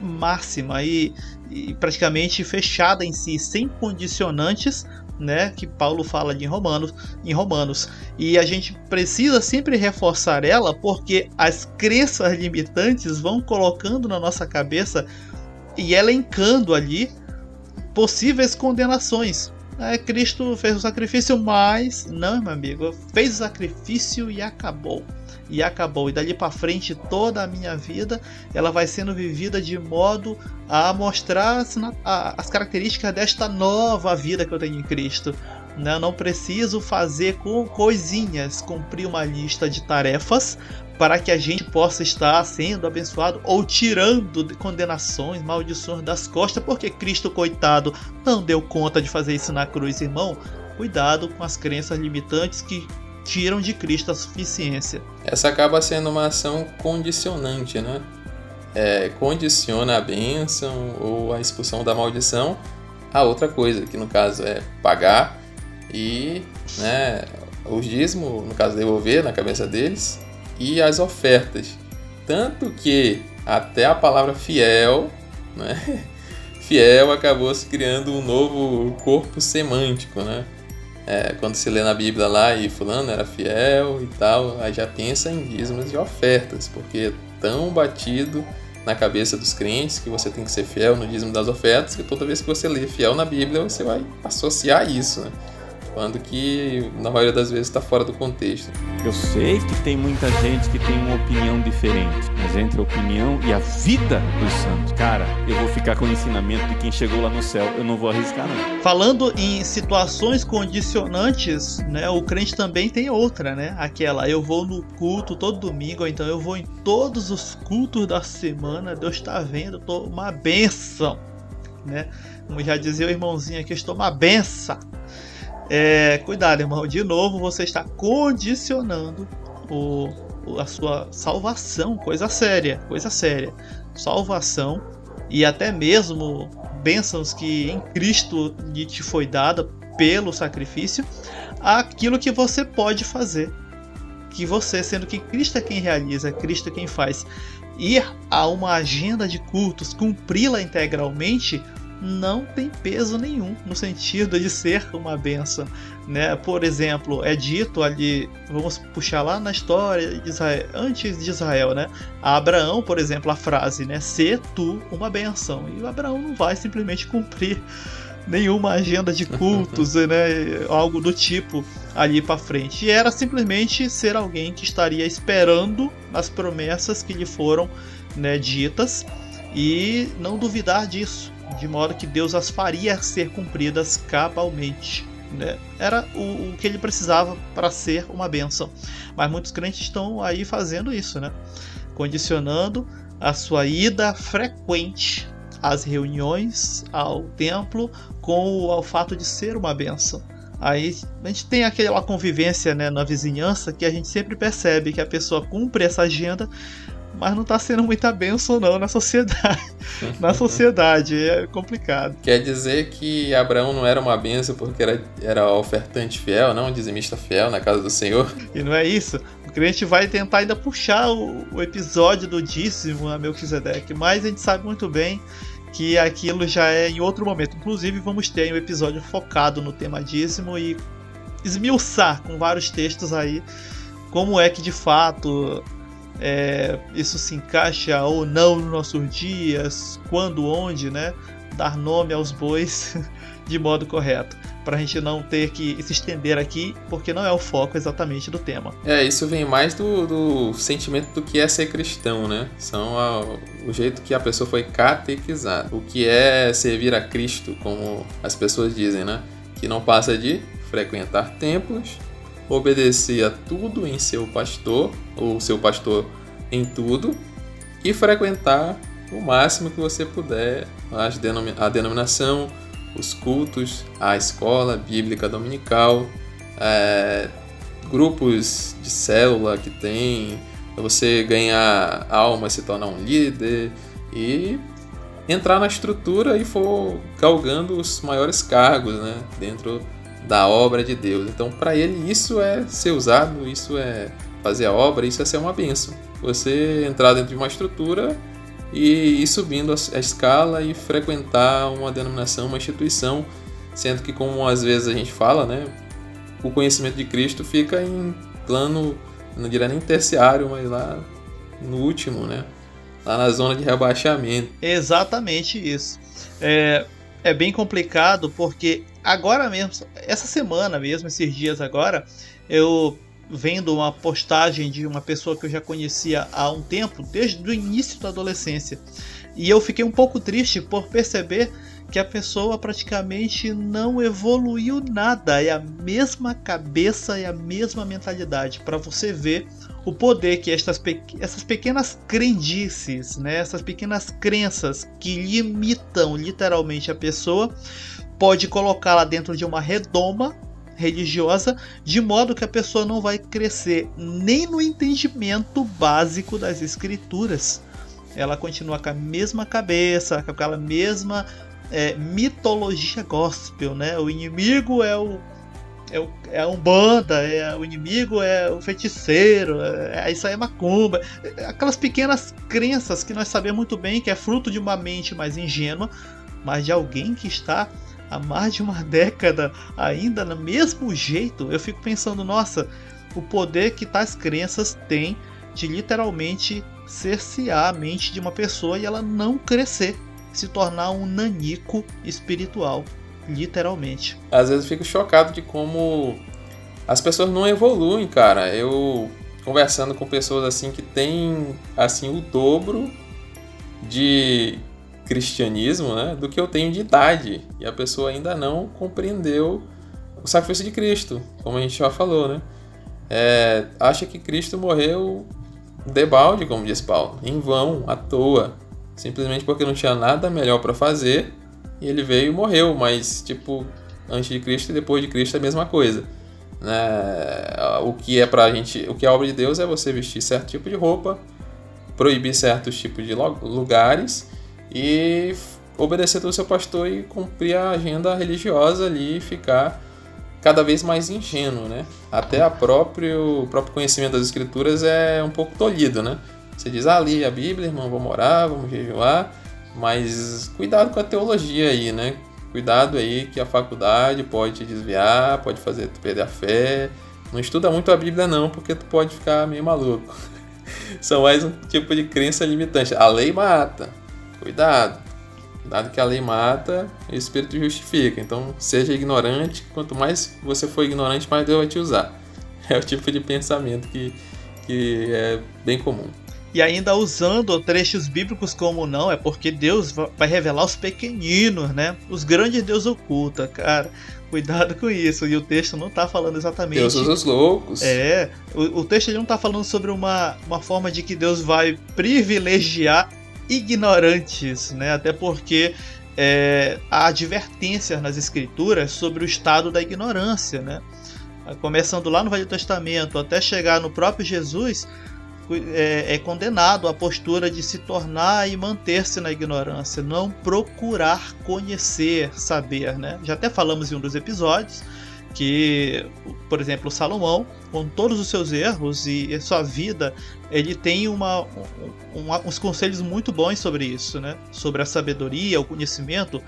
máxima e e praticamente fechada em si, sem condicionantes, né, que Paulo fala de em Romanos, em Romanos. E a gente precisa sempre reforçar ela porque as crenças limitantes vão colocando na nossa cabeça e elencando ali possíveis condenações. É, Cristo fez o sacrifício, mas não, meu amigo, fez o sacrifício e acabou e acabou. E dali para frente toda a minha vida ela vai sendo vivida de modo a mostrar as, as características desta nova vida que eu tenho em Cristo. Né? Eu não preciso fazer com coisinhas, cumprir uma lista de tarefas para que a gente possa estar sendo abençoado ou tirando condenações, maldições das costas, porque Cristo, coitado, não deu conta de fazer isso na cruz, irmão. Cuidado com as crenças limitantes que tiram de Cristo a suficiência. Essa acaba sendo uma ação condicionante, né? É, condiciona a bênção ou a expulsão da maldição a outra coisa, que no caso é pagar e né, os dízimos, no caso devolver na cabeça deles, e as ofertas. Tanto que até a palavra fiel, né, fiel acabou se criando um novo corpo semântico, né? É, quando se lê na Bíblia lá e fulano era fiel e tal, aí já pensa em dízimos e ofertas, porque é tão batido na cabeça dos crentes que você tem que ser fiel no dízimo das ofertas, que toda vez que você lê fiel na Bíblia, você vai associar isso. Né? Quando que na maioria das vezes está fora do contexto. Eu sei que tem muita gente que tem uma opinião diferente, mas entre a opinião e a vida dos santos, cara, eu vou ficar com o ensinamento de quem chegou lá no céu, eu não vou arriscar não. Falando em situações condicionantes, né, o crente também tem outra, né? Aquela, eu vou no culto todo domingo, ou então eu vou em todos os cultos da semana, Deus está vendo, tô uma benção, né? Como já dizia o irmãozinho aqui, estou uma benção. É, cuidado, irmão. De novo, você está condicionando o, a sua salvação. Coisa séria, coisa séria. Salvação e até mesmo bênçãos que em Cristo lhe te foi dada pelo sacrifício, aquilo que você pode fazer. Que você, sendo que Cristo é quem realiza, Cristo é quem faz, ir a uma agenda de cultos, cumpri-la integralmente, não tem peso nenhum no sentido de ser uma benção. Né? Por exemplo, é dito ali, vamos puxar lá na história de Israel, antes de Israel, né? A Abraão, por exemplo, a frase, né? Ser tu uma benção. E o Abraão não vai simplesmente cumprir nenhuma agenda de cultos, né? Algo do tipo ali para frente. E era simplesmente ser alguém que estaria esperando as promessas que lhe foram né, ditas e não duvidar disso de modo que Deus as faria ser cumpridas cabalmente. Né? Era o, o, que ele precisava para ser uma bênção. Mas muitos crentes estão aí fazendo isso, né? condicionando a sua ida frequente às reuniões, ao templo, com o, fato de ser uma bênção. Aí a gente tem aquela convivência né, na vizinhança que a gente sempre percebe que a pessoa cumpre essa agenda, mas não está sendo muita bênção não na sociedade. na sociedade é complicado. Quer dizer que Abraão não era uma bênção porque era, era ofertante fiel, não um dizimista fiel na casa do Senhor? E não é isso. O crente vai tentar ainda puxar o, o episódio do dízimo a Melquisedeque, mas a gente sabe muito bem que aquilo já é em outro momento. Inclusive, vamos ter um episódio focado no tema dízimo e esmiuçar com vários textos aí como é que de fato é, isso se encaixa ou não nos nossos dias, quando, onde, né? Dar nome aos bois de modo correto. Para a gente não ter que se estender aqui, porque não é o foco exatamente do tema. É, isso vem mais do, do sentimento do que é ser cristão, né? São a, o jeito que a pessoa foi catequizada. O que é servir a Cristo, como as pessoas dizem, né? Que não passa de frequentar templos, obedecer a tudo em seu pastor, ou seu pastor em tudo, e frequentar o máximo que você puder a denominação, os cultos, a escola bíblica dominical, é, grupos de célula que tem, você ganhar alma, se tornar um líder e entrar na estrutura e for galgando os maiores cargos né, dentro da obra de Deus. Então, para ele, isso é ser usado, isso é fazer a obra, isso é ser uma bênção. Você entrar dentro de uma estrutura e ir subindo a escala e frequentar uma denominação, uma instituição, sendo que, como às vezes a gente fala, né, o conhecimento de Cristo fica em plano, não diria nem terciário, mas lá no último, né? Lá na zona de rebaixamento. Exatamente isso. É, é bem complicado porque agora mesmo, essa semana mesmo, esses dias agora, eu vendo uma postagem de uma pessoa que eu já conhecia há um tempo, desde o início da adolescência. E eu fiquei um pouco triste por perceber que a pessoa praticamente não evoluiu nada, é a mesma cabeça e a mesma mentalidade, para você ver o poder que estas pe essas pequenas crendices, né, essas pequenas crenças que limitam literalmente a pessoa, pode colocá-la dentro de uma redoma religiosa, de modo que a pessoa não vai crescer nem no entendimento básico das escrituras. Ela continua com a mesma cabeça, com aquela mesma é, mitologia gospel, né? O inimigo é o é, o, é a Umbanda, é, o inimigo é o feiticeiro, é, é, isso aí é macumba. Aquelas pequenas crenças que nós sabemos muito bem que é fruto de uma mente mais ingênua, mas de alguém que está há mais de uma década ainda no mesmo jeito, eu fico pensando, nossa, o poder que tais crenças têm de literalmente cercear a mente de uma pessoa e ela não crescer, se tornar um nanico espiritual, literalmente. Às vezes eu fico chocado de como as pessoas não evoluem, cara. Eu conversando com pessoas assim que têm assim o dobro de cristianismo né, do que eu tenho de idade. E a pessoa ainda não compreendeu o sacrifício de Cristo, como a gente já falou, né? É, acha que Cristo morreu debalde, como diz Paulo, em vão, à toa, simplesmente porque não tinha nada melhor para fazer e ele veio e morreu, mas tipo, antes de Cristo e depois de Cristo é a mesma coisa. Né? O que é pra gente, o que é obra de Deus é você vestir certo tipo de roupa, proibir certos tipos de lugares e obedecer ao seu pastor e cumprir a agenda religiosa ali e ficar cada vez mais ingênuo, né? Até a próprio, o próprio conhecimento das escrituras é um pouco tolhido, né? Você diz, ah, ali a Bíblia, irmão, vamos orar, vamos jejuar, mas cuidado com a teologia aí, né? Cuidado aí que a faculdade pode te desviar, pode fazer tu perder a fé. Não estuda muito a Bíblia não, porque tu pode ficar meio maluco. São mais um tipo de crença limitante. A lei mata, Cuidado. Cuidado que a lei mata e o espírito justifica. Então, seja ignorante. Quanto mais você for ignorante, mais Deus vai te usar. É o tipo de pensamento que, que é bem comum. E ainda usando trechos bíblicos como não, é porque Deus vai revelar os pequeninos, né? Os grandes Deus oculta, cara. Cuidado com isso. E o texto não está falando exatamente. Deus usa os loucos. É. O, o texto não está falando sobre uma, uma forma de que Deus vai privilegiar ignorantes, né? Até porque é, há advertências nas escrituras sobre o estado da ignorância, né? Começando lá no Velho Testamento até chegar no próprio Jesus, é, é condenado à postura de se tornar e manter-se na ignorância, não procurar conhecer, saber, né? Já até falamos em um dos episódios que, por exemplo, Salomão, com todos os seus erros e, sua vida, ele tem uma, uns conselhos muito bons sobre isso, né? Sobre a sabedoria, o conhecimento.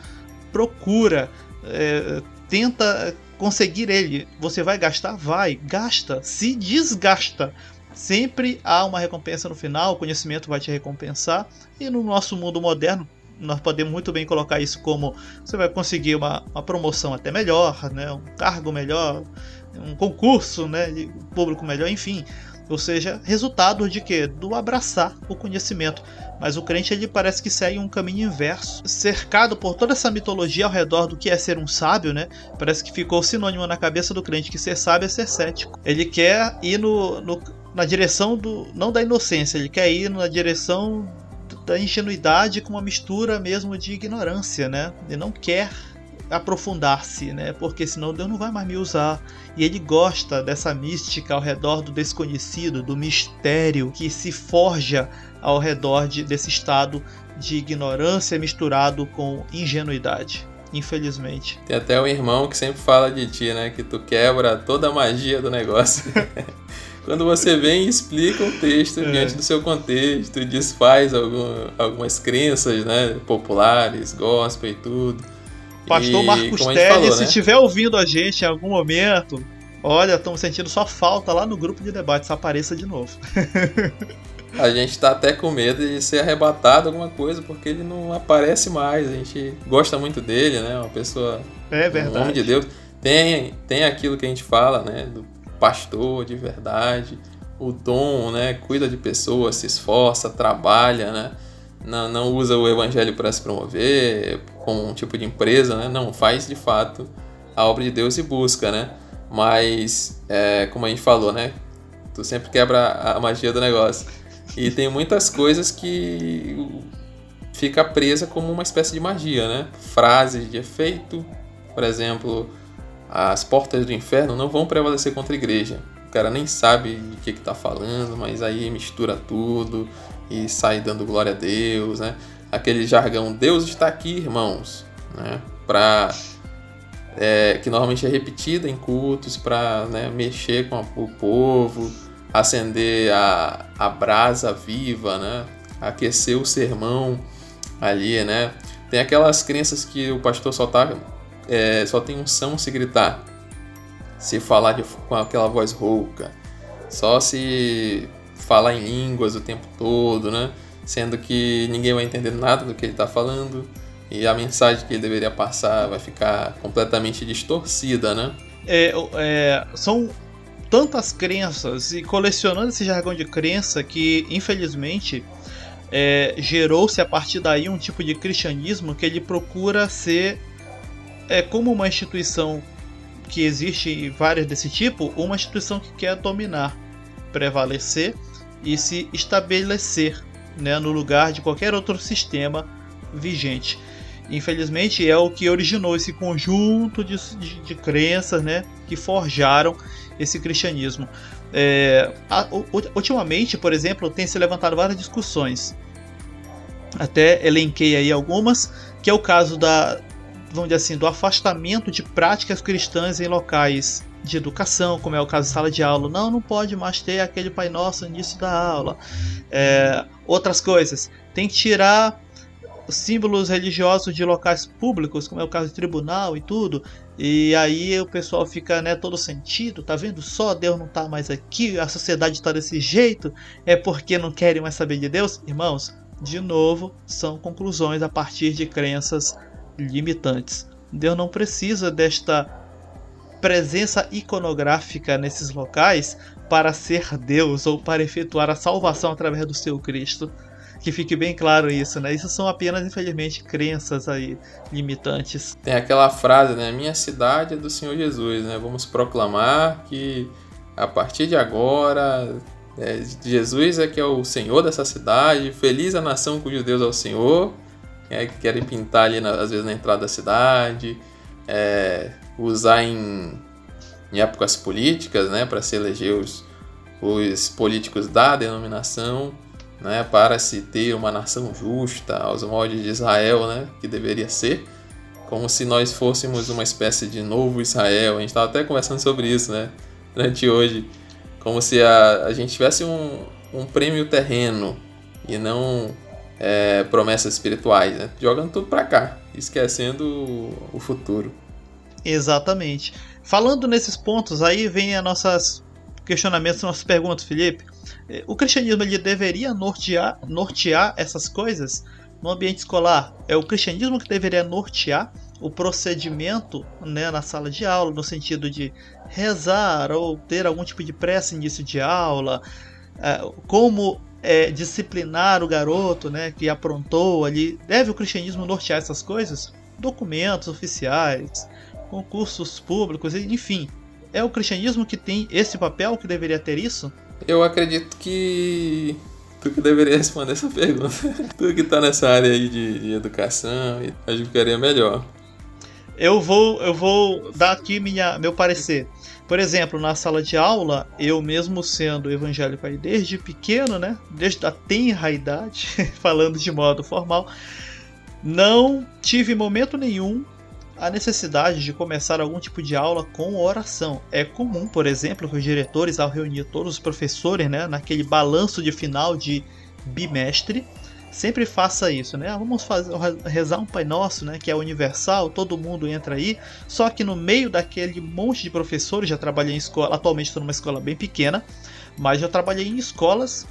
Procura, é, tenta conseguir ele. Você vai gastar? Vai, gasta, se desgasta. Sempre há uma recompensa no final, o conhecimento vai te recompensar. E no nosso mundo moderno, nós podemos muito bem colocar isso como você vai conseguir uma, uma promoção até melhor, né, um cargo melhor, um concurso né, de público melhor, enfim. Ou seja, resultado de que? Do abraçar o conhecimento. Mas o crente ele parece que segue um caminho inverso, cercado por toda essa mitologia ao redor do que é ser um sábio, né? Parece que ficou sinônimo na cabeça do crente que ser sábio é ser cético. Ele quer ir no, no na direção do não da inocência, ele quer ir na direção da ingenuidade com uma mistura mesmo de ignorância, né? Ele não quer aprofundar-se, né? Porque senão Deus não vai mais me usar. E ele gosta dessa mística ao redor do desconhecido, do mistério que se forja ao redor de, desse estado de ignorância misturado com ingenuidade. Infelizmente. Tem até um irmão que sempre fala de ti, né? Que tu quebra toda a magia do negócio. Quando você vem e explica o texto é. diante do seu contexto, desfaz algum, algumas crenças né, populares, gospel e tudo. Pastor e, Marcos Teles, falou, se estiver né? ouvindo a gente em algum momento, olha, estamos sentindo só falta lá no grupo de debates, apareça de novo. a gente está até com medo de ser arrebatado alguma coisa, porque ele não aparece mais. A gente gosta muito dele, né? Uma pessoa. É verdade. Um de Deus. Tem, tem aquilo que a gente fala, né? Do pastor de verdade, o dom, né? Cuida de pessoas, se esforça, trabalha, né? Não, não usa o evangelho para se promover como um tipo de empresa, né? Não, faz de fato a obra de Deus e busca, né? Mas, é, como a gente falou, né? Tu sempre quebra a magia do negócio. E tem muitas coisas que fica presa como uma espécie de magia, né? Frases de efeito, por exemplo, as portas do inferno não vão prevalecer contra a igreja. O cara nem sabe de que está falando, mas aí mistura tudo e sai dando glória a Deus, né? Aquele jargão, Deus está aqui, irmãos, né? Pra, é, que normalmente é repetida em cultos para né, mexer com a, o povo, acender a, a brasa viva, né? Aquecer o sermão ali, né? Tem aquelas crenças que o pastor só está é, só tem unção se gritar, se falar de, com aquela voz rouca, só se falar em línguas o tempo todo, né? Sendo que ninguém vai entender nada do que ele está falando e a mensagem que ele deveria passar vai ficar completamente distorcida, né? É, é, são tantas crenças e colecionando esse jargão de crença que, infelizmente, é, gerou-se a partir daí um tipo de cristianismo que ele procura ser é como uma instituição que existe várias desse tipo, uma instituição que quer dominar, prevalecer e se estabelecer né, no lugar de qualquer outro sistema vigente. Infelizmente é o que originou esse conjunto de, de, de crenças né, que forjaram esse cristianismo. É, a, ultimamente, por exemplo, tem se levantado várias discussões. Até elenquei aí algumas, que é o caso da, vamos dizer assim, do afastamento de práticas cristãs em locais de educação, como é o caso de sala de aula. Não, não pode mais ter aquele Pai Nosso no início da aula. É, outras coisas. Tem que tirar símbolos religiosos de locais públicos, como é o caso de tribunal e tudo. E aí o pessoal fica, né, todo sentido, tá vendo só, Deus não tá mais aqui, a sociedade está desse jeito, é porque não querem mais saber de Deus? Irmãos, de novo, são conclusões a partir de crenças limitantes. Deus não precisa desta presença iconográfica nesses locais para ser Deus ou para efetuar a salvação através do seu Cristo. Que fique bem claro isso, né? Isso são apenas, infelizmente, crenças aí limitantes. Tem aquela frase, né? Minha cidade é do Senhor Jesus, né? Vamos proclamar que a partir de agora é, Jesus é que é o Senhor dessa cidade, feliz a nação cujo Deus é o Senhor é, que querem pintar ali, na, às vezes, na entrada da cidade, é, usar em, em épocas políticas, né, para se eleger os, os políticos da denominação, né, para se ter uma nação justa aos moldes de Israel, né, que deveria ser, como se nós fôssemos uma espécie de novo Israel. A gente estava até conversando sobre isso, né, durante hoje, como se a, a gente tivesse um, um prêmio terreno e não é, promessas espirituais, né? jogando tudo para cá, esquecendo o, futuro. Exatamente. Falando nesses pontos, aí vem a nossas questionamentos, nossas perguntas, Felipe. É, o cristianismo ele deveria nortear, nortear essas coisas no ambiente escolar? É o cristianismo que deveria nortear o procedimento né, na sala de aula, no sentido de rezar ou ter algum tipo de prece início de aula, é, como é, disciplinar o garoto né, que aprontou ali. Deve o cristianismo nortear essas coisas? Documentos oficiais, concursos públicos, enfim. É o cristianismo que tem esse papel, que deveria ter isso? Eu acredito que tu que deveria responder essa pergunta. tu que tá nessa área aí de, de educação, acho que ficaria melhor. Eu vou, eu vou dar aqui minha, meu parecer. Por exemplo, na sala de aula, eu mesmo sendo evangélico aí desde pequeno, né, desde a tenra idade, falando de modo formal, não tive momento nenhum a necessidade de começar algum tipo de aula com oração. É comum, por exemplo, que os diretores, ao reunir todos os professores, né, naquele balanço de final de bimestre, sempre faça isso, né? Vamos fazer, rezar um Pai Nosso, né? Que é universal, todo mundo entra aí. Só que no meio daquele monte de professores, já trabalhei em escola, atualmente estou numa escola bem pequena, mas já trabalhei em escolas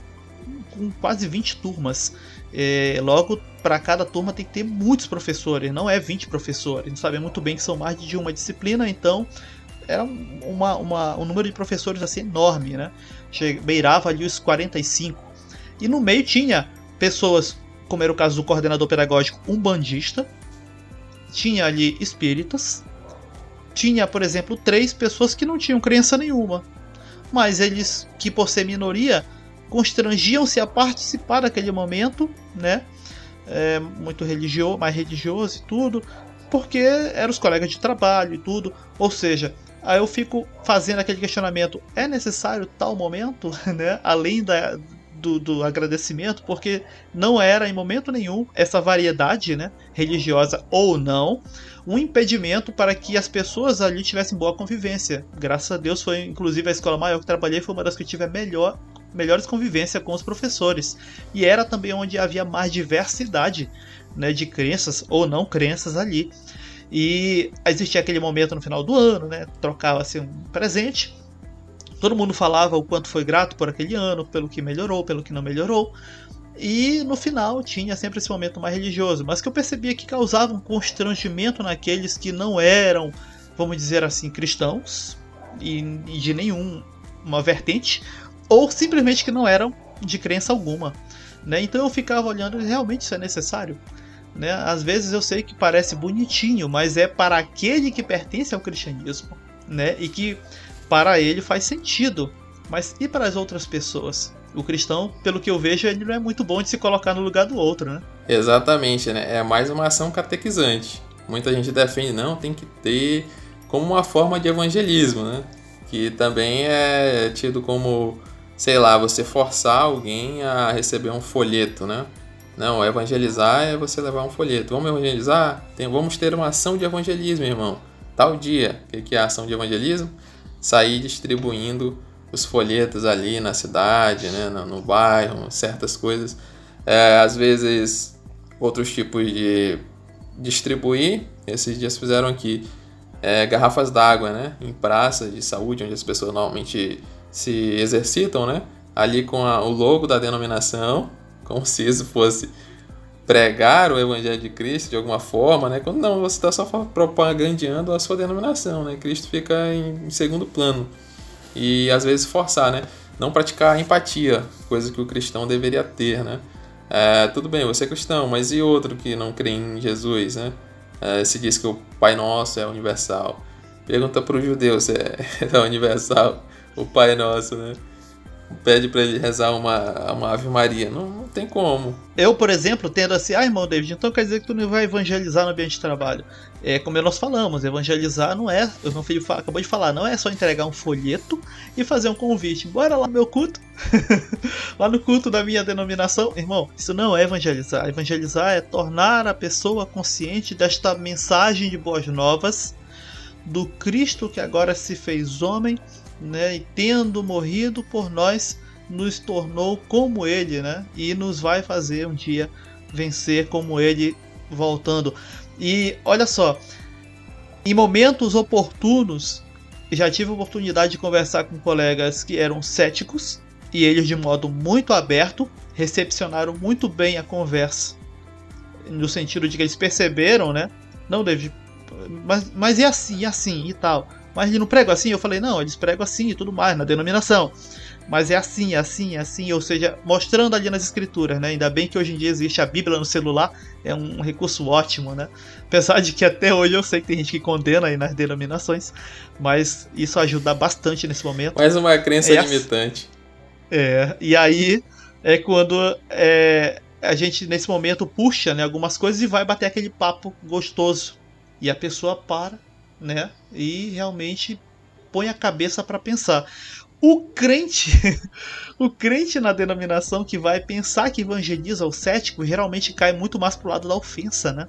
com quase 20 turmas. É, logo, para cada turma tem que ter muitos professores, não é 20 professores. A gente sabe muito bem que são mais de uma disciplina, então era uma, uma, um número de professores assim enorme, né? Beirava ali os 45. E no meio tinha pessoas, como era o caso do coordenador pedagógico, um bandista, tinha ali espíritas, tinha, por exemplo, três pessoas que não tinham crença nenhuma, mas eles, que por ser minoria, constrangiam-se a participar daquele momento, né? É, muito religioso, mais religioso e tudo, porque eram os colegas de trabalho e tudo. Ou seja, aí eu fico fazendo aquele questionamento: é necessário tal momento, né? Além da, do, do, agradecimento, porque não era em momento nenhum essa variedade, né, religiosa ou não, um impedimento para que as pessoas ali tivessem boa convivência. Graças a Deus foi, inclusive, a escola maior que trabalhei foi uma das que tive a melhor melhores convivência com os professores. E era também onde havia mais diversidade né, de crenças ou não crenças ali. E existia aquele momento no final do ano, né? Trocava-se um presente Todo mundo falava o quanto foi grato por aquele ano, pelo que melhorou, pelo que não melhorou. E no final tinha sempre esse momento mais religioso, mas que eu percebia que causava um constrangimento naqueles que não eram, vamos dizer assim, cristãos e, e de nenhuma vertente, ou simplesmente que não eram de crença alguma. Né? Então eu ficava olhando, realmente isso é necessário? Né? Às vezes eu sei que parece bonitinho, mas é para aquele que pertence ao cristianismo né? e que para ele faz sentido. Mas e para as outras pessoas? O cristão, pelo que eu vejo, ele não é muito bom de se colocar no lugar do outro, né? Exatamente, né? É mais uma ação catequizante. Muita gente defende, não, tem que ter como uma forma de evangelismo, né? Que também é tido como, sei lá, você forçar alguém a receber um folheto, né? Não, evangelizar é você levar um folheto. Vamos evangelizar? Tem, vamos ter uma ação de evangelismo, irmão. Tal dia. O que é a ação de evangelismo? Sair distribuindo os folhetos ali na cidade, né, no, no bairro, certas coisas. É, às vezes, outros tipos de distribuir. Esses dias fizeram aqui é, garrafas d'água, né, em praças de saúde, onde as pessoas normalmente se exercitam, né, ali com a, o logo da denominação, como se isso fosse pregar o evangelho de Cristo de alguma forma, né? Quando não, você está só propagandeando a sua denominação, né? Cristo fica em, segundo plano. E às vezes forçar, né? Não praticar empatia, coisa que o cristão deveria ter, né? É, tudo bem, você é cristão, mas e outro que não crê em Jesus, né? É, se diz que o Pai Nosso é universal. Pergunta para o judeu se é, é universal o Pai Nosso, né? Pede para ele rezar uma, uma Ave Maria. Não, não tem como. Eu, por exemplo, tendo assim, ah, irmão David, então quer dizer que tu não vai evangelizar no ambiente de trabalho. É como nós falamos, evangelizar não é, o meu filho acabou de falar, não é só entregar um folheto e fazer um convite. Bora lá no meu culto, lá no culto da minha denominação. Irmão, isso não é evangelizar. Evangelizar é tornar a pessoa consciente desta mensagem de boas novas do Cristo que agora se fez homem, né, e tendo morrido por nós, nos tornou como ele, né? E nos vai fazer um dia vencer como ele voltando. E olha só, em momentos oportunos, já tive a oportunidade de conversar com colegas que eram céticos e eles de modo muito aberto recepcionaram muito bem a conversa. No sentido de que eles perceberam, né? Não, David, mas, mas é assim, é assim e tal. Mas ele não prega assim? Eu falei, não, eles pregam assim e tudo mais, na denominação. Mas é assim, é assim, é assim, ou seja, mostrando ali nas escrituras, né? Ainda bem que hoje em dia existe a Bíblia no celular, é um recurso ótimo, né? Apesar de que até hoje eu sei que tem gente que condena aí nas denominações, mas isso ajuda bastante nesse momento. Mais uma crença é limitante. É, e aí é quando é, a gente nesse momento puxa né, algumas coisas e vai bater aquele papo gostoso. E a pessoa para, né? E realmente põe a cabeça para pensar. O crente, o crente na denominação que vai pensar que evangeliza o cético geralmente cai muito mais pro lado da ofensa, né?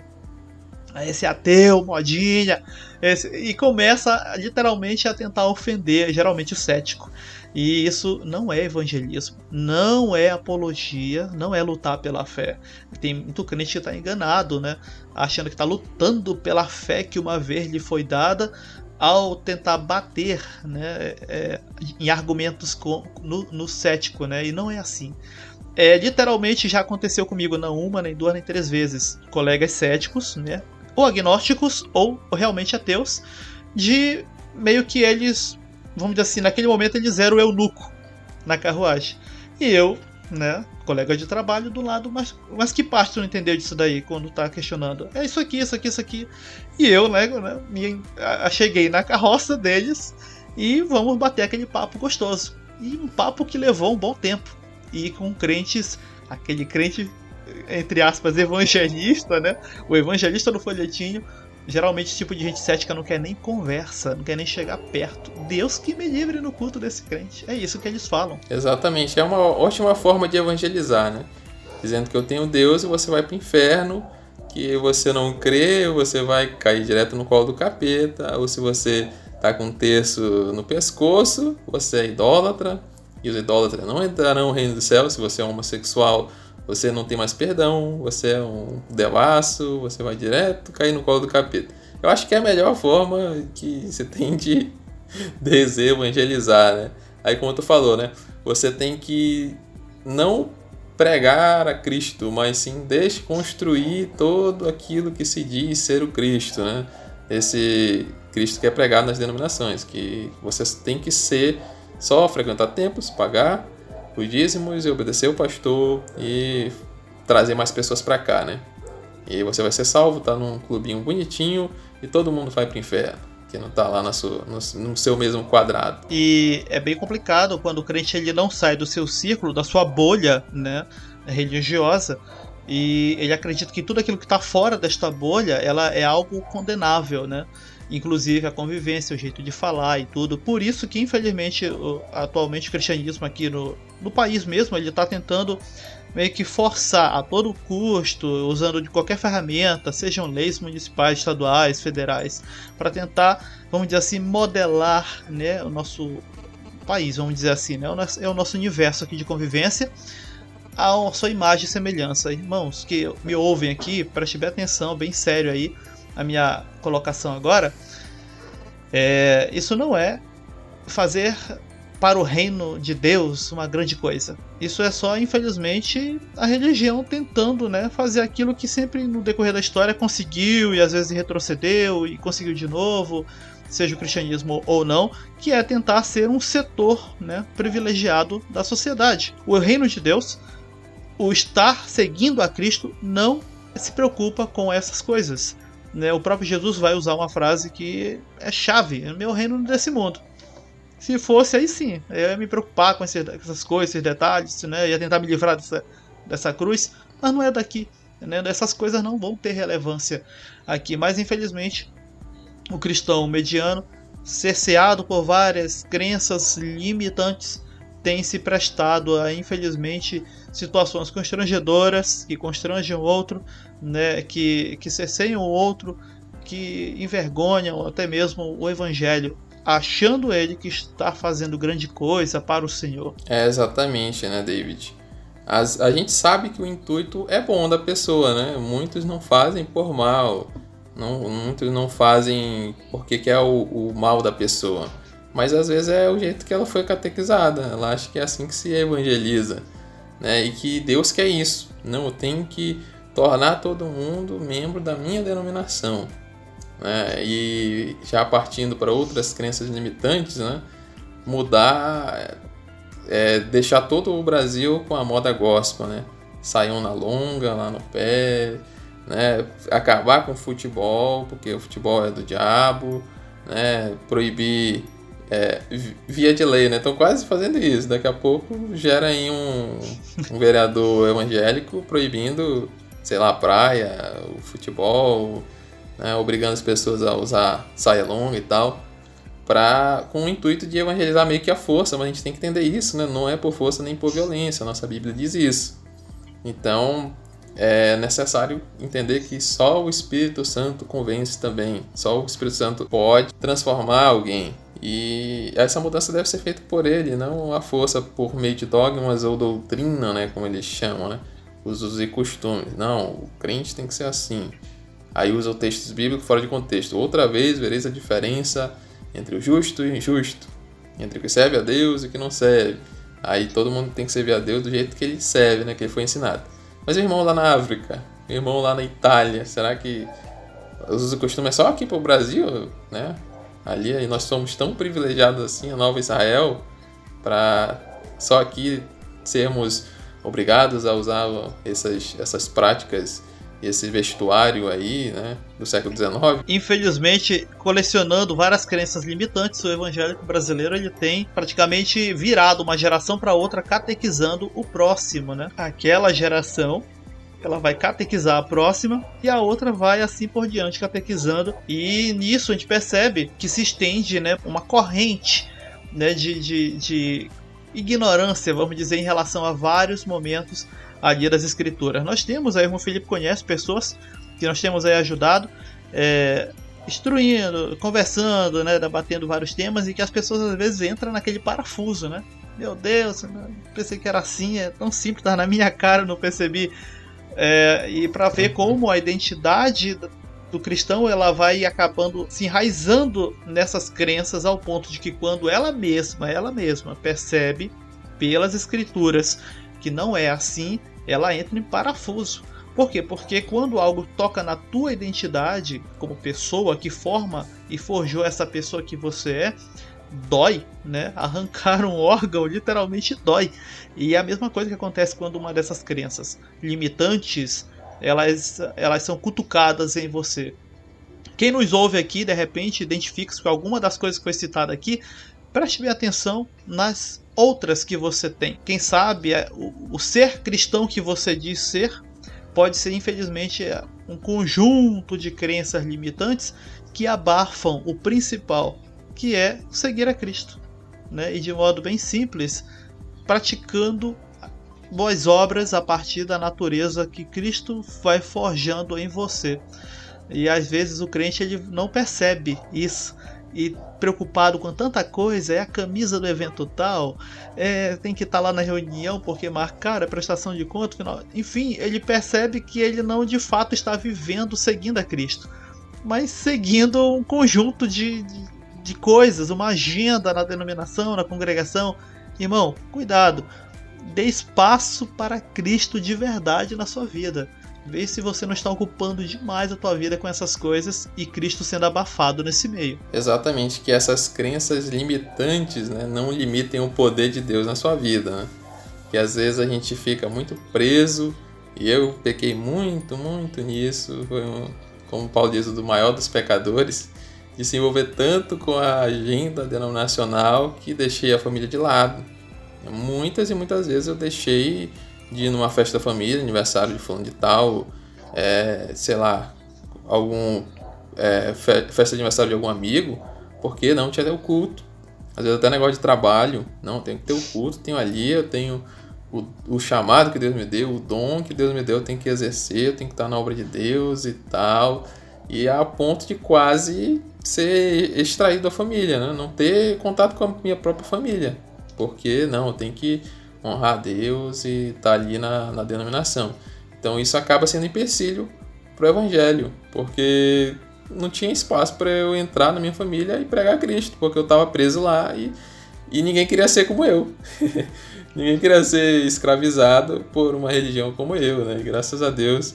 Esse ateu, modinha, esse, e começa literalmente a tentar ofender, geralmente o cético. E isso não é evangelismo, não é apologia, não é lutar pela fé. Tem muito crente que está enganado, né? Achando que está lutando pela fé que uma vez lhe foi dada, ao tentar bater né, é, em argumentos com, no, no cético, né? E não é assim. É, literalmente já aconteceu comigo não uma, nem duas, nem três vezes. Colegas céticos, né? Ou agnósticos, ou realmente ateus, de meio que eles, vamos dizer assim, naquele momento eles eram eunuco na carruagem. E eu, né, colega de trabalho do lado, mas, mas que parte tu não entendeu disso daí quando tá questionando? É isso aqui, isso aqui, isso aqui. E eu, né, né me, a, cheguei na carroça deles e vamos bater aquele papo gostoso. E um papo que levou um bom tempo. E com crentes, aquele crente, entre aspas, evangelista, né? O evangelista do folhetinho Geralmente esse tipo de gente cética não quer nem conversa, não quer nem chegar perto. Deus que me livre no culto desse crente. É isso que eles falam. Exatamente. É uma ótima forma de evangelizar, né? Dizendo que eu tenho Deus e você vai pro inferno, que você não crê, você vai cair direto no colo do capeta, ou se você tá com um terço no pescoço, você é idólatra, e os idólatras não entrarão no reino do céu se você é homossexual você não tem mais perdão, você é um devasso, você vai direto cair no colo do capeta. Eu acho que é a melhor forma que você tem de desevangelizar, né? Aí como tu falou, né? Você tem que não pregar a Cristo, mas sim desconstruir todo aquilo que se diz ser o Cristo, né? Esse Cristo que é pregado nas denominações, que você tem que ser só frequentar templos, pagar os dízimos e obedecer o pastor e trazer mais pessoas para cá, né? E você vai ser salvo, tá num clubinho bonitinho e todo mundo vai pro inferno, que não tá lá no, no, no seu mesmo quadrado. E é bem complicado quando o crente ele não sai do seu círculo, da sua bolha, né, religiosa, e ele acredita que tudo aquilo que está fora desta bolha, ela é algo condenável, né? Inclusive a convivência, o jeito de falar e tudo. Por isso que, infelizmente, atualmente o cristianismo aqui no, no país mesmo, ele está tentando meio que forçar a todo custo, usando de qualquer ferramenta, sejam leis municipais, estaduais, federais, para tentar, vamos dizer assim, modelar né, o nosso país, vamos dizer assim, né, é o nosso universo aqui de convivência a sua imagem e semelhança. Irmãos que me ouvem aqui, preste bem atenção, bem sério aí, a minha colocação agora, é, isso não é fazer para o reino de Deus uma grande coisa. Isso é só, infelizmente, a religião tentando né, fazer aquilo que sempre no decorrer da história conseguiu e às vezes retrocedeu e conseguiu de novo, seja o cristianismo ou não, que é tentar ser um setor né, privilegiado da sociedade. O reino de Deus, o estar seguindo a Cristo, não se preocupa com essas coisas né, o próprio Jesus vai usar uma frase que é chave: meu reino desse mundo. Se fosse, aí sim, eu ia me preocupar com, com essas coisas, esses detalhes, né? ia tentar me livrar dessa, dessa cruz, mas não é daqui. Né? Essas coisas não vão ter relevância aqui, mas infelizmente o cristão mediano, cerceado por várias crenças limitantes, tem se prestado a, infelizmente, situações constrangedoras que constrangem o outro, né, que, que cerceiam o outro, que envergonham até mesmo o evangelho, achando ele que está fazendo grande coisa para o Senhor. É exatamente, né, David? As, a gente sabe que o intuito é bom da pessoa, né? Muitos não fazem por mal, não, muitos não fazem porque quer o, o mal da pessoa. Mas às vezes é o jeito que ela foi catequizada. Ela acha que é assim que se evangeliza. Né? E que Deus quer isso. Não, eu tenho que tornar todo mundo membro da minha denominação. Né? E já partindo para outras crenças limitantes, né? mudar, é, deixar todo o Brasil com a moda gospel, né? Saiam na longa, lá no pé, né? acabar com o futebol, porque o futebol é do diabo, né? proibir é, via de lei, né? Estão quase fazendo isso. Daqui a pouco gera aí um, um vereador evangélico proibindo, sei lá, a praia, o futebol, né? obrigando as pessoas a usar saia longa e tal, pra, com o intuito de evangelizar meio que a força, mas a gente tem que entender isso, né? Não é por força nem por violência, a nossa Bíblia diz isso. Então, é necessário entender que só o Espírito Santo convence também, só o Espírito Santo pode transformar alguém. E essa mudança deve ser feita por ele, não a força por meio de dogmas ou doutrina, né, como eles chamam, né? Usos e costumes. Não, o crente tem que ser assim. Aí usa o texto bíblico fora de contexto. Outra vez vereis a diferença entre o justo e o injusto, entre o que serve a Deus e o que não serve. Aí todo mundo tem que servir a Deus do jeito que ele serve, né, que ele foi ensinado. Mas o irmão lá na África, o irmão lá na Itália, será que os usos e costumes é só aqui para o Brasil, né? Ali nós somos tão privilegiados assim, a Nova Israel, para só aqui sermos obrigados a usar essas, essas práticas esse vestuário aí, né, do século XIX. Infelizmente, colecionando várias crenças limitantes, o evangélico brasileiro ele tem praticamente virado uma geração para outra catequizando o próximo, né? Aquela geração ela vai catequizar a próxima e a outra vai assim por diante catequizando e nisso a gente percebe que se estende né, uma corrente né, de, de, de ignorância, vamos dizer, em relação a vários momentos ali das escrituras. Nós temos, aí o irmão Felipe conhece pessoas que nós temos aí ajudado, é, instruindo, conversando, né, debatendo vários temas e que as pessoas às vezes entram naquele parafuso, né? Meu Deus, pensei que era assim, é tão simples, tá na minha cara, não percebi é, e para ver como a identidade do cristão ela vai acabando se enraizando nessas crenças ao ponto de que quando ela mesma, ela mesma percebe pelas escrituras que não é assim, ela entra em parafuso. Por quê? Porque quando algo toca na tua identidade como pessoa que forma e forjou essa pessoa que você é, dói, né? Arrancar um órgão literalmente dói. E é a mesma coisa que acontece quando uma dessas crenças limitantes elas, elas são cutucadas em você. Quem nos ouve aqui, de repente, identifica-se com alguma das coisas que foi citada aqui, preste bem atenção nas outras que você tem. Quem sabe é, o, o ser cristão que você diz ser pode ser, infelizmente, um conjunto de crenças limitantes que abafam o principal, que é seguir a Cristo. Né? E de modo bem simples, praticando boas obras a partir da natureza que Cristo vai forjando em você. E às vezes o crente ele não percebe isso e preocupado com tanta coisa, é a camisa do evento tal, é, tem que estar tá lá na reunião porque marcar a prestação de conta, enfim, ele percebe que ele não de fato está vivendo seguindo a Cristo, mas seguindo um conjunto de, de, de coisas, uma agenda na denominação, na congregação, Irmão, cuidado. Dê espaço para Cristo de verdade na sua vida. Vê se você não está ocupando demais a tua vida com essas coisas e Cristo sendo abafado nesse meio. Exatamente, que essas crenças limitantes né, não limitem o poder de Deus na sua vida. Né? Que às vezes a gente fica muito preso, e eu pequei muito, muito nisso, foi um, como Paulo diz, o do maior dos pecadores, de se envolver tanto com a agenda denominacional que deixei a família de lado. Muitas e muitas vezes eu deixei de ir numa festa da família, aniversário de fulano de tal, é, sei lá, algum é, festa de aniversário de algum amigo, porque não tinha o culto. Às vezes até negócio de trabalho, não, tenho que ter o culto, tenho ali, eu tenho o, o chamado que Deus me deu, o dom que Deus me deu, eu tenho que exercer, eu tenho que estar na obra de Deus e tal. E a ponto de quase ser extraído da família, né? não ter contato com a minha própria família. Porque não, eu tenho que honrar a Deus e estar ali na, na denominação. Então isso acaba sendo empecilho para o evangelho, porque não tinha espaço para eu entrar na minha família e pregar Cristo, porque eu estava preso lá e, e ninguém queria ser como eu. ninguém queria ser escravizado por uma religião como eu, né? Graças a Deus,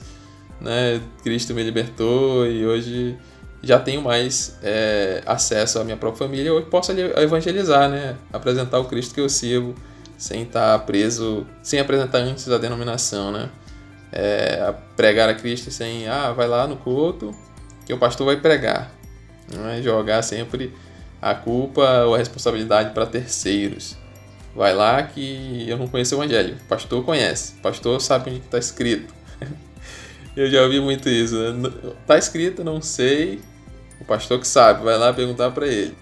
né, Cristo me libertou e hoje já tenho mais é, acesso à minha própria família, hoje posso evangelizar, né? Apresentar o Cristo que eu sirvo sem estar preso, sem apresentar antes a denominação, né? É, pregar a Cristo sem, ah, vai lá no culto, que o pastor vai pregar. Não é jogar sempre a culpa ou a responsabilidade para terceiros. Vai lá que eu não conheço o evangelho. O pastor conhece. O pastor sabe onde está escrito. eu já ouvi muito isso. Né? Tá escrito, não sei. O pastor que sabe, vai lá perguntar para ele.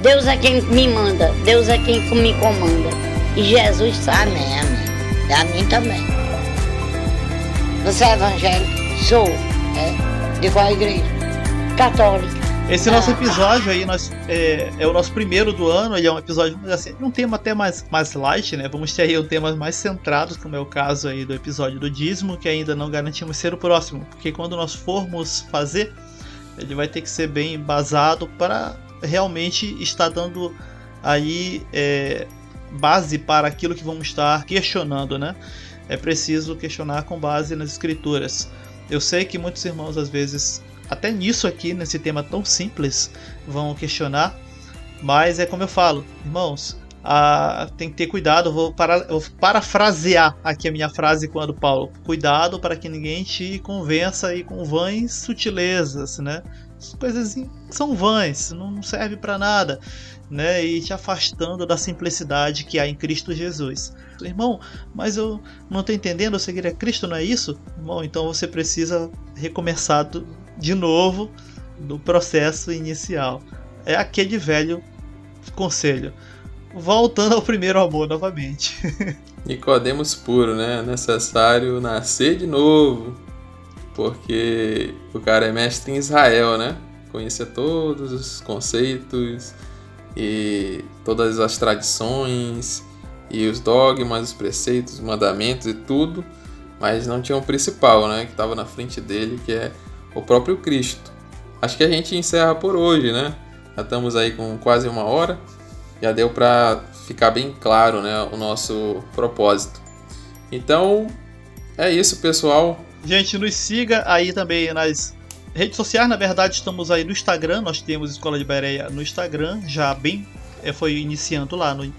Deus é quem me manda, Deus é quem me comanda. E Jesus sabe. Amém, amém. E a mim também. Você é evangélico? Sou. É? De qual igreja? Católica. Esse nosso episódio aí nós, é, é, o nosso primeiro do ano, ele é um episódio assim, um tema até mais, mais light, né? Vamos ter aí um temas mais centrados, como é o caso aí do episódio do dízimo, que ainda não garantimos ser o próximo, porque quando nós formos fazer, ele vai ter que ser bem embasado para realmente estar dando aí é, base para aquilo que vamos estar questionando, né? É preciso questionar com base nas escrituras. Eu sei que muitos irmãos às vezes até nisso aqui nesse tema tão simples vão questionar, mas é como eu falo, irmãos, tem que ter cuidado. Vou, para, vou parafrasear aqui a minha frase quando Paulo: cuidado para que ninguém te convença aí com vãs sutilezas, né? As coisas são vãs, não serve para nada, né? E te afastando da simplicidade que há em Cristo Jesus. Irmão, mas eu não estou entendendo, eu seguir a Cristo, não é isso? Irmão, então você precisa recomeçar do, de novo do processo inicial. É aquele velho conselho voltando ao primeiro amor novamente. Nicodemos puro, né? Necessário nascer de novo. Porque o cara é mestre em Israel, né? Conhecia todos os conceitos e todas as tradições e os dogmas, os preceitos, os mandamentos e tudo, mas não tinha o principal, né? Que estava na frente dele, que é o próprio Cristo. Acho que a gente encerra por hoje, né? Já estamos aí com quase uma hora já deu para ficar bem claro né, o nosso propósito. Então, é isso, pessoal. Gente, nos siga aí também nas redes sociais. Na verdade, estamos aí no Instagram. Nós temos Escola de Bereia no Instagram, já bem é, foi iniciando lá no,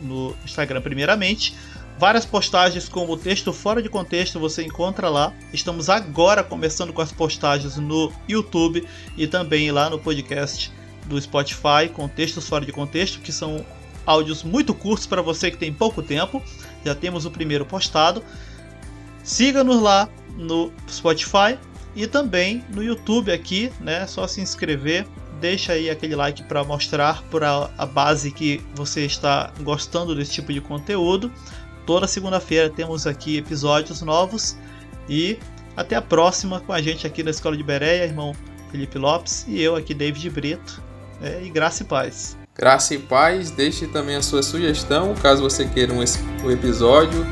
no Instagram primeiramente. Várias postagens como texto fora de contexto você encontra lá. Estamos agora começando com as postagens no YouTube e também lá no podcast do Spotify com textos fora de contexto, que são áudios muito curtos para você que tem pouco tempo. Já temos o primeiro postado. Siga-nos lá no Spotify e também no YouTube aqui, né? Só se inscrever, deixa aí aquele like para mostrar para a base que você está gostando desse tipo de conteúdo. Toda segunda-feira temos aqui episódios novos e até a próxima com a gente aqui na Escola de Bereia, irmão Felipe Lopes e eu aqui David Brito. É, e graça e paz. Graça e paz, deixe também a sua sugestão caso você queira um, episódio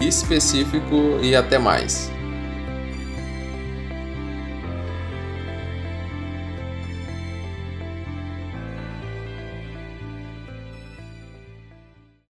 específico e até mais.